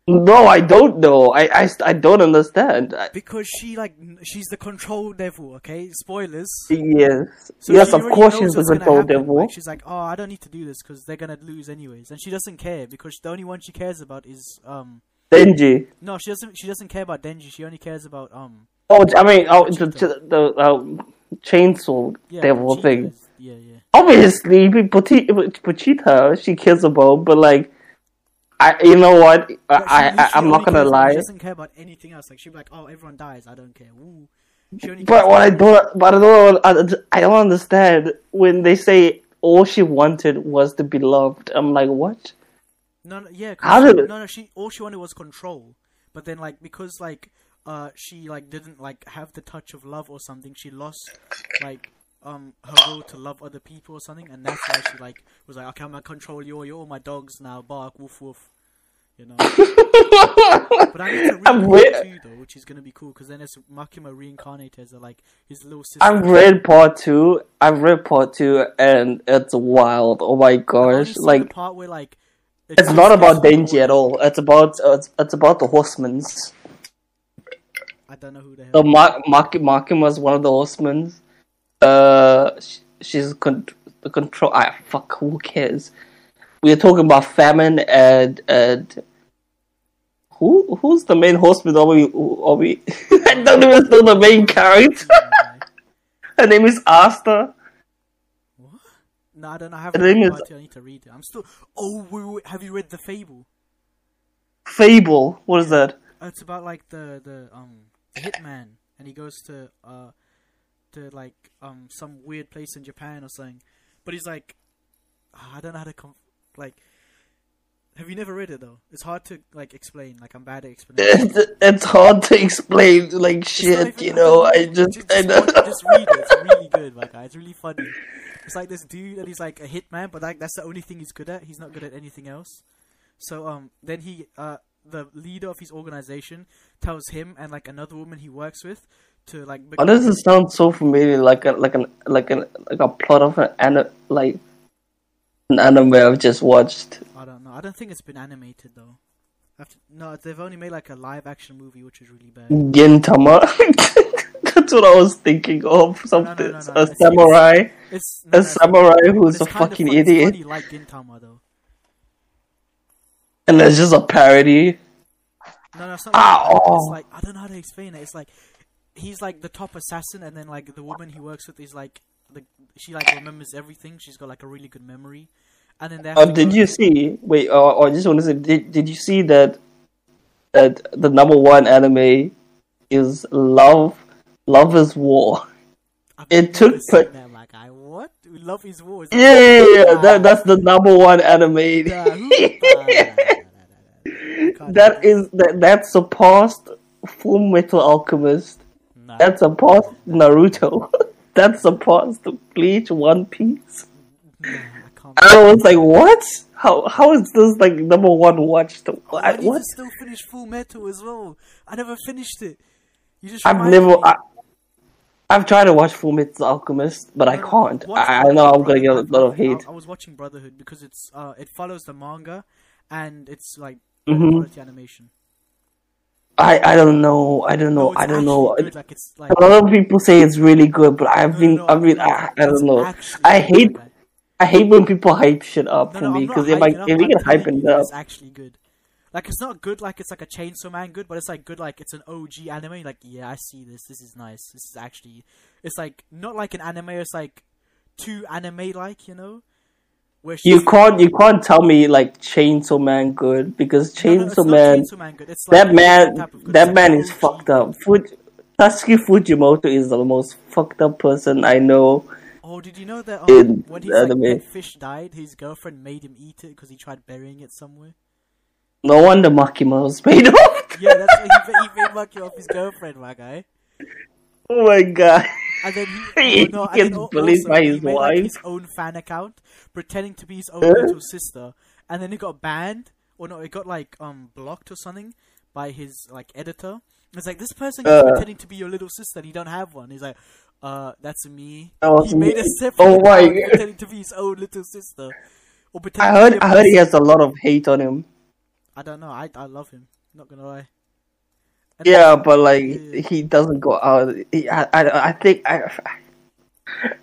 No, I don't know. I, I, I don't understand. I, because she like she's the control devil. Okay, spoilers. yes, So yes, of course she's the control devil. Like, she's like, oh, I don't need to do this because they're gonna lose anyways, and she doesn't care because the only one she cares about is um. Denji. No, she doesn't. She doesn't care about Denji. She only cares about um. Oh, I mean, oh, the the, the um, chainsaw Yeah, devil thing. Yeah, yeah. Obviously, Pochi- Pochita she cares about, but like, I, you know what? I, I, I am not gonna lie. She doesn't care about anything else. Like she'd be like, "Oh, everyone dies. I don't care." Woo. She only cares But what I don't, but I don't, I, don't understand when they say all she wanted was to be loved. I'm like, what? No, no, yeah. How she- did it- No, no. She all she wanted was control. But then, like, because like, uh, she like didn't like have the touch of love or something. She lost like um her will to love other people or something, and that's why she like was like, okay, I'm gonna control you. You're all my dogs now. Bark, woof, woof. You know. <laughs> but I need to read I'm part two though, which is gonna be cool because then it's Makima reincarnated as a, like his little sister. I've read part two. I've read part two, and it's wild. Oh my gosh! Like, the part where like it's not about Denji at all. It's about it's, it's about the horsemen's. I don't know who the hell. So Mark Mark Makima's one of the horsemen. Uh, she's con- the control. Ah, fuck. Who cares? We are talking about famine and and who who's the main horseman? Are we? Are we? I don't even know the main character. <laughs> Her name is Asta. No, I don't know. I haven't read is-. I need to read it. I'm still. Oh, wait, wait, have you read the Fable? Fable. What is that? Uh, It's about like the the um hitman, and he goes to uh to like um some weird place in Japan or something. But he's like, ah, I don't know how to com- like. Have you never read it though? It's hard to like explain. Like I'm bad at explaining. <laughs> It's, it's hard to explain. Like It's shit, even- you know. I just, just, just, I know. just read it. It's really good, my guy. It's really funny. It's like this dude, and he's like a hitman, but like that's the only thing he's good at. He's not good at anything else. So um, then he uh, the leader of his organization tells him and like another woman he works with to like. Why does it sound so familiar? Like a like an like an like a plot of an ana- like an anime I've just watched. I don't know. I don't think it's been animated though. No, they've only made like a live action movie, which is really bad. Gintama. <laughs> That's what I was thinking of. Something no, no. a It's- samurai, It's a samurai who's a fucking fun- it's idiot, funny like Gintama though. and it's just a parody. No, no, it's not like oh. It's like I don't know how to explain it. It's like he's like the top assassin, and then like the woman he works with is like the she like remembers everything. She's got like a really good memory, and then have Oh, did you see? Wait, oh, oh I just want to say, did did you see that that the number one anime is Love Love is War? I've It took pla- that, my guy. What? Love is war. Is Yeah, yeah, yeah, yeah. That, that's the number one anime. <laughs> that is that that surpassed Full Metal Alchemist. That surpassed Naruto. <laughs> that surpassed Bleach, One Piece. I. And I was like, what? How how is this like number one watch? watched? Oh, I What? need what? to still finish Full Metal as well. I never finished it. You just I've never. I, I've tried to watch Full Metal Alchemist, but I No, can't. I, I know I'm gonna get a lot of I- hate. I, was watching Brotherhood because it's uh it follows the manga, and it's like Mhm. quality animation. I I don't know. I don't know. No, I don't know. Good. Like it's like A lot of people say it's really good, but I've No, been. no, I've been. no, I, I don't know. I hate. guy. I hate when people hype shit up for me because if I hyping up, if we I'm can hype it up, It's actually good. Like it's not good like it's like a Chainsaw Man good, but it's like good like it's an OG anime. Like yeah, I see this. This is nice. This is actually. It's like not like an anime. It's like too anime like you know. You can't you can't tell me like Chainsaw Man good because No, no, Chainsaw not Man Chainsaw Man like that man different type of good. that man is fucked up. Fuj- Sasuke Fujimoto is the most fucked up person I know. Oh, did you know that um, in when his the like, fish died, his girlfriend made him eat it because he tried burying it somewhere? No wonder Makima was <laughs> made off. Yeah, that's he, he made monkey off his girlfriend, my guy. oh my god. And then he, <laughs> He oh, no, and gets then bullied also, by his made, like, his own fan account, pretending to be his own little sister, and then it got banned, or no, it got like um blocked or something by his like editor. It's like this person keeps Uh. pretending to be your little sister, and you don't have one. He's like, uh, that's me. That was he made me. a separate Oh my God. <laughs> pretending to be his own little sister. Or I pretending heard I heard he has a lot of hate on him. I don't know. I I love him. Not gonna lie. Yeah, but like Yeah. he doesn't go out. He, I, I I think I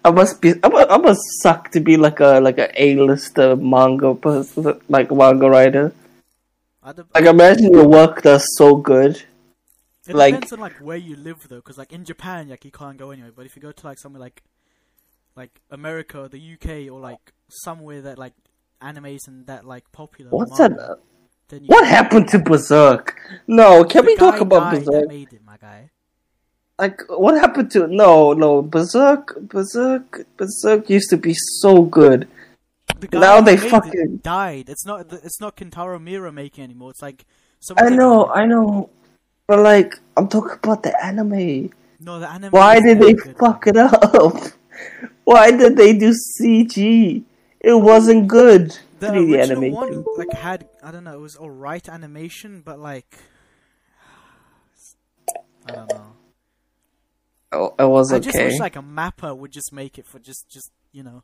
I must be I must, I must suck to be like a like a A-lister manga person like manga writer. Like imagine your work does so good. It Like- depends on like where you live though, because like in Japan, like you can't go anywhere. But if you go to like somewhere like, like America, the UK, or like somewhere that like animes and that like popular. What's manga, that? What happened to Berserk? No, can we talk about Berserk? it. Like, what happened to no, no Berserk? Berserk, Berserk used to be so good. The Now they made it fucking- died. It's not. It's not Kentaro Miura making anymore. It's like. I know, I know, but like, I'm talking about the anime. No, the anime. Why did they good, fuck it up? <laughs> Why did they do CG? It wasn't good. The 3D original animation. one like had I don't know. It was alright animation, but like. <sighs> I don't know. Oh, it was I just wish like a Mappa would just make it for just just you know.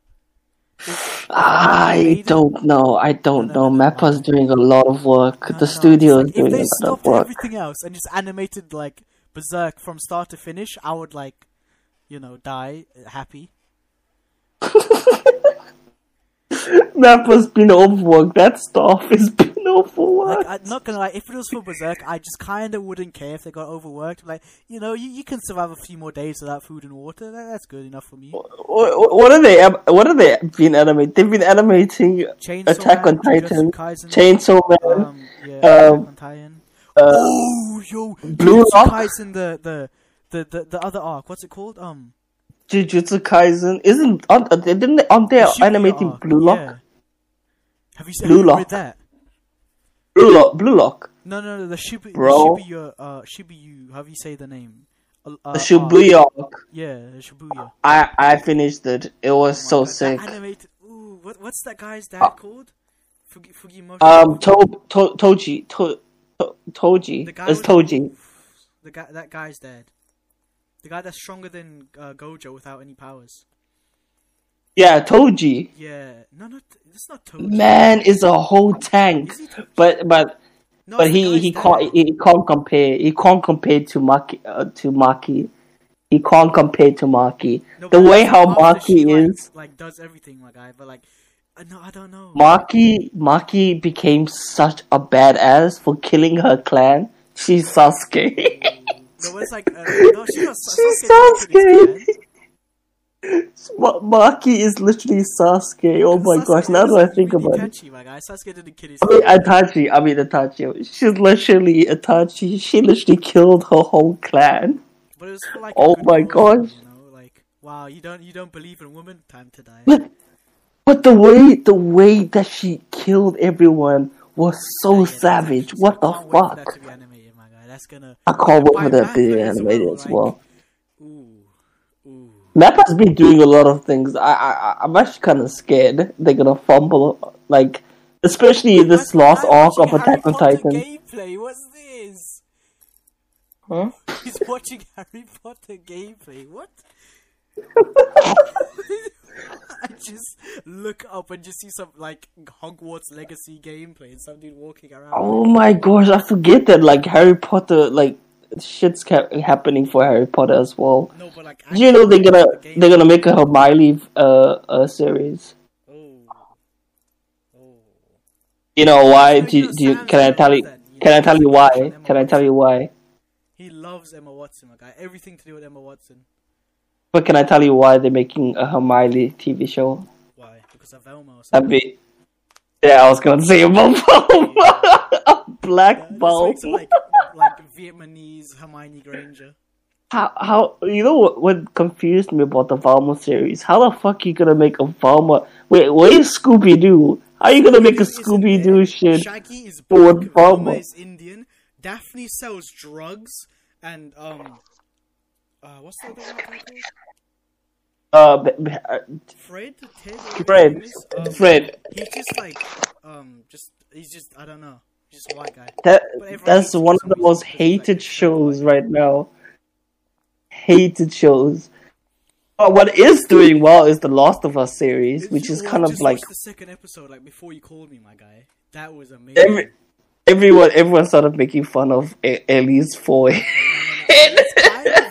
If- if they I don't know. I don't know. no, no, no, Mappa's doing a lot of work. No, the no, studio is like, doing a lot of stopped work. everything else and just animated like Berserk from start to finish, I would like, you know, die uh, <laughs> happy. Mappa's been overworked. That stuff has been overworked. Like, I'm not gonna lie, if it was for Berserk, I just kind of wouldn't care if they got overworked. Like, you know, you, you can survive a few more days without food and water. That, that's good enough for me. What, what are they? What are they been animating? They've been animating Chainsaw Attack Man, on Titan, Chainsaw Man, um, yeah, um, on Titan. uh, oh, yo, Blue Lock? Kaisen, the, the, the, the, the other arc. What's it called? Um, Jujutsu Kaisen. Isn't aren't, they didn't they, aren't they the animating arc, Blue Lock? yeah. Have you seen Blue Lock. read that? Blue Lock. Blue Lock. No, no, no. The Shibu, Bro. Shibuya, uh, Shibuya. How do you say the name? Uh, uh, The Shibuya. arc. Yeah, the Shibuya. I I finished it. It was so Oh my God, sick. That animated. Ooh, what, what's that guy's dad Uh, called? Fugi, Fugimoto. Um, to, to, Toji, to, to, Toji, the guy it's Toji. The guy, that guy's dad. The guy that's stronger than uh, Gojo without any powers. Yeah, Toji. Yeah, no, not it's not Toji. Man is a whole tank, but but No, but he he can't he can't compare he can't compare to Maki uh, to Maki. He can't compare to Maki. No, the way how Maki like, is, like does everything, my guy. But like, uh, no, I don't know. Maki Maki became such a badass for killing her clan. She's Sasuke. <laughs> No, it's like uh, no, she's not. She's Sasuke. Ma- Maki is literally Sasuke. Oh my Sasuke gosh! Now that I think about it. catchy, my guy. Sasuke didn't kill his. I mean, Itachi. I mean, Itachi. She's literally Itachi. She literally killed her whole clan. But it was for like. Oh a my gosh. You know, like wow, you don't you don't believe in women? Time to die. But, but the way the way that she killed everyone was so Yeah, yeah, savage. What the can't wait for fuck? That's gonna. I can't wait for that to be Mappa as animated well, as like- well. Ooh, ooh. Mappa's been doing a lot of things. I I I'm actually kind of scared they're gonna fumble like. Especially this last arc of Attack on Titan. Gameplay. What's this? Huh? He's watching <laughs> Harry Potter gameplay. What? <laughs> <laughs> I just look up and just see some like Hogwarts Legacy gameplay and some dude walking around. Oh my gosh, I forget that like Harry Potter like shit's kept happening for Harry Potter as well. No, but like Do you know they're gonna the they're gonna make a Hermione uh, uh series? Oh. Oh. You know why? Do, you- do you, can I tell you? Can I tell you why? Can I tell you why? He loves Emma Watson, my guy. Everything to do with Emma Watson. But can I tell you why they're making a Hermione TV show? Why? Because of Velma or something. mean, yeah, I was gonna say a Bulma, <laughs> a black Yeah, bulb. like like <laughs> Vietnamese Hermione Granger. How how you know what, what confused me about the Velma series? How the fuck are you gonna make a Velma? Wait, where's Scooby Doo? How are you gonna make a Scooby Doo shit? Shaggy is black? Velma is Indian, Daphne sells drugs, and um, uh, what's the other one called? Uh, b- b- uh, Fred, Ted, Fred, um, Fred. He's just like um, just he's just I don't know, just a white guy. That that's one of the most reason like, hated shows right now. Hated shows. But what is doing well is the Last of Us series, Did which is kind of just like the second episode like before you called me, my guy. That was amazing. every everyone everyone started making fun of Ellie's forehead. <laughs>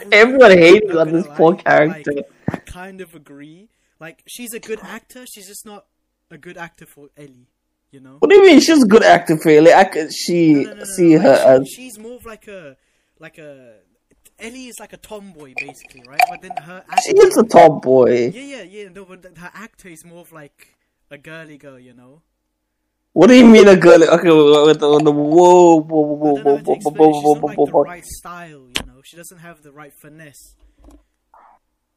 <laughs> everyone hated Not on this poor character. Like, I kind of agree. Like, she's a good actor. She's just not a good actor for Ellie. You know. What do you mean? She's a good actor for Ellie. I could she No, no, no, see her like, as she, she's more of like a like a Ellie is like a tomboy basically, right? But then her she is a tomboy. yeah, yeah, yeah. No, but her actor is more of like a girly girl, you know. What do you mean a girl? Okay, with the, the whoa, whoa, whoa, I don't know whoa, whoa, explain whoa, it. She's whoa, not whoa, like whoa, the whoa. Right style, you know. She doesn't have the right finesse.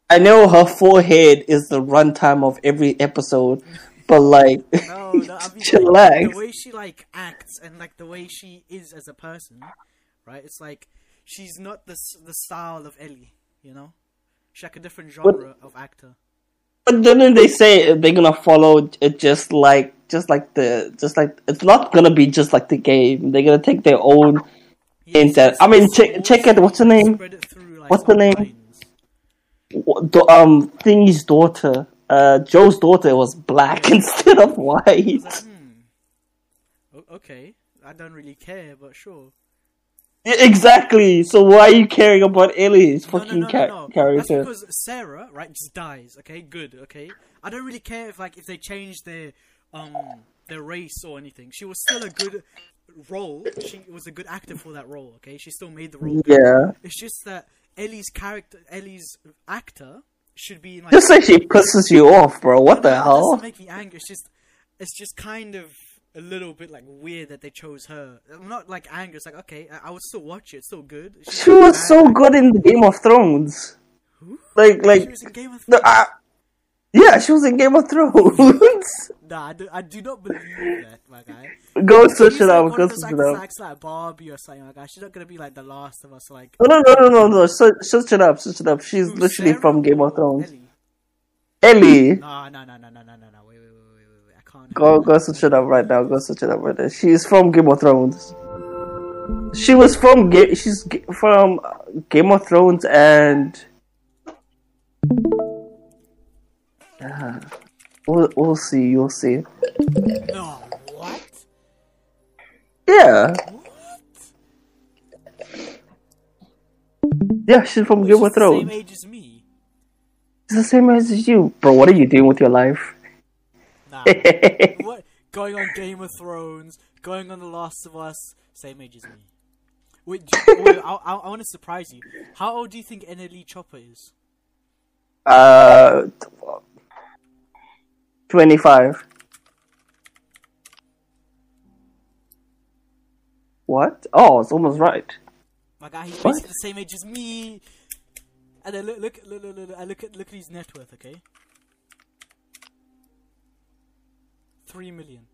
I know her forehead is the runtime of every episode, but like, <laughs> No, no, I mean like, the way she like acts and like the way she is as a person, right? It's like she's not the the style of Ellie, you know. She's like a different genre of actor. But didn't they say they're gonna follow it just like, just like the, just like it's not gonna be just like the game. They're gonna take their own Ain't I mean, check- check it, what's her name? through, like, What's the name? lines. do- um Thingy's daughter. Uh, Joe's daughter was black <laughs> instead of I was like, white. hmm. Okay, I don't really care, but sure. Yeah, Exactly. So why are you caring about Ellie's No, no, fucking no, no, no. That's character? because Sarah, right, just dies. Okay, good. Okay, I don't really care if like if they change their um their race or anything. She was still a good role. She was a good actor for that role. Okay, she still made the role. good. Yeah. It's just that Ellie's character, Ellie's actor, should be like. Just like she pisses you off, bro. What the It hell? doesn't make me angry. It's just, it's just kind of a little bit like weird that they chose her. I'm not like angry. It's like okay, I, I would still watch it. It's still good. She's She was bad so good in the Game of Thrones. Like, She like, was in Game of Thrones. I, yeah, she was in Game of Thrones. <laughs> Nah, I do, I do not believe that, my guy. go search it like up. Go search it up. acts like Barbie or something like that. She's not gonna be like the Last of Us, like. No, no, no, no, no, no. Search, search it up. Search it up. She's who, literally Sarah from Game of Thrones. Ellie? Ellie. No, no, no, no, no, no, no, no. Wait, wait, wait, wait, wait. I can't. Go, go search it up right now. Go search it up right now. She's from Game of Thrones. She was from Ga- she's from Game of Thrones and. Ah, we'll, we'll see. You'll see. No, what? Yeah. What? Yeah, she's from Game She's of the same Thrones. age as me. She's the same age as you, bro. What are you doing with your life? Nah. <laughs> what? Going on Game of Thrones, going on The Last of Us, same age as me. Wait, you, wait <laughs> I, I, I want to surprise you. How old do you think NLE Choppa is? Uh, twenty-five. What? Oh, it's almost right. My guy, he's basically the same age as me. And then look, look, look, look, look, look, look at look at his net worth, okay? Three million.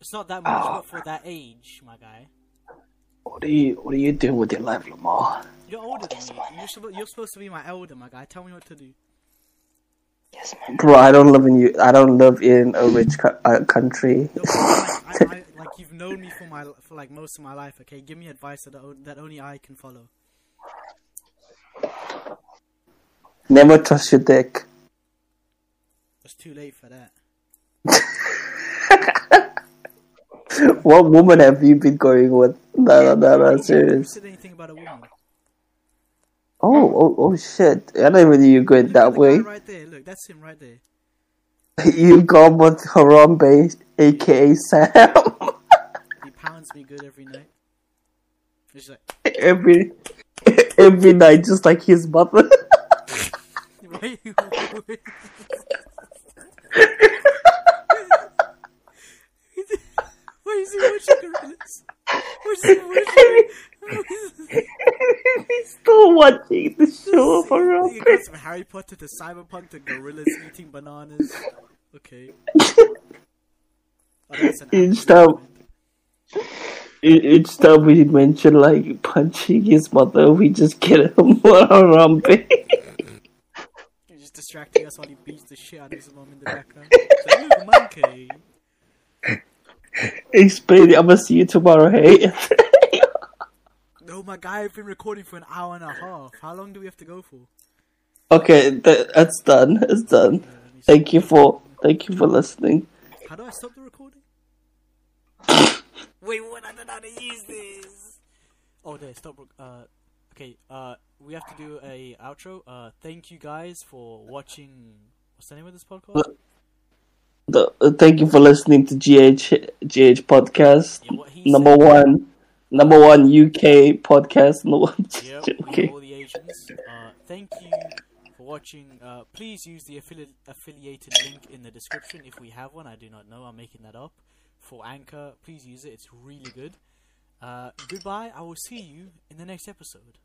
It's not that much, Oh. but for that age, my guy. What are you? What are you doing with your life, Lamar? You're older than me. You're, suppo- you're supposed to be my elder, my guy. Tell me what to do. Bro, I don't live in you. I don't live in a rich co- uh, country. No, but like, I, I, <laughs> like you've known me for my for like most of my life. Okay, give me advice that o- that only I can follow. Never trust your dick. It's too late for that. <laughs> What woman have you been going with? No, no, no, no, You serious. said anything about a woman? Oh, oh, oh, shit! I don't even knew you going that way. right there. Look, that's him right there. <laughs> You gone with Harambe, aka Sam. <laughs> He pounds me good every night. It's like, every every night, just like his mother. <laughs> wait, wait. Why is he watching gorillas? What's he watching? Still watching the show of You Harambe. got from Harry Potter to Cyberpunk to gorillas eating bananas. Okay. Oh, <laughs> Each time, each time we mention like punching his mother, we just get <laughs> <laughs> him Harambe. He's just distracting us while he beats the shit out of his mom in the background. Look, monkey. Explain. I'm gonna see you tomorrow. Hey. No, my guy, I've been recording for an hour and a half. How long do we have to go for? okay, th- that's done. It's done. Thank you for thank you for listening. How do I stop the recording? <laughs> Wait, what? I don't know how to use this. Oh, there. Stop. Uh, okay. Uh, we have to do a outro. Uh, thank you guys for watching. What's the name of this podcast? The, uh, thank you for listening to GH GH podcast Yeah, number said. one, number one UK podcast. No, Yep, okay. all the Asians. Uh, thank you for watching. Uh, please use the affili- affiliated link in the description if we have one. I do not know. I'm making that up. For Anchor, please use it. It's really good. Uh, goodbye. I will see you in the next episode.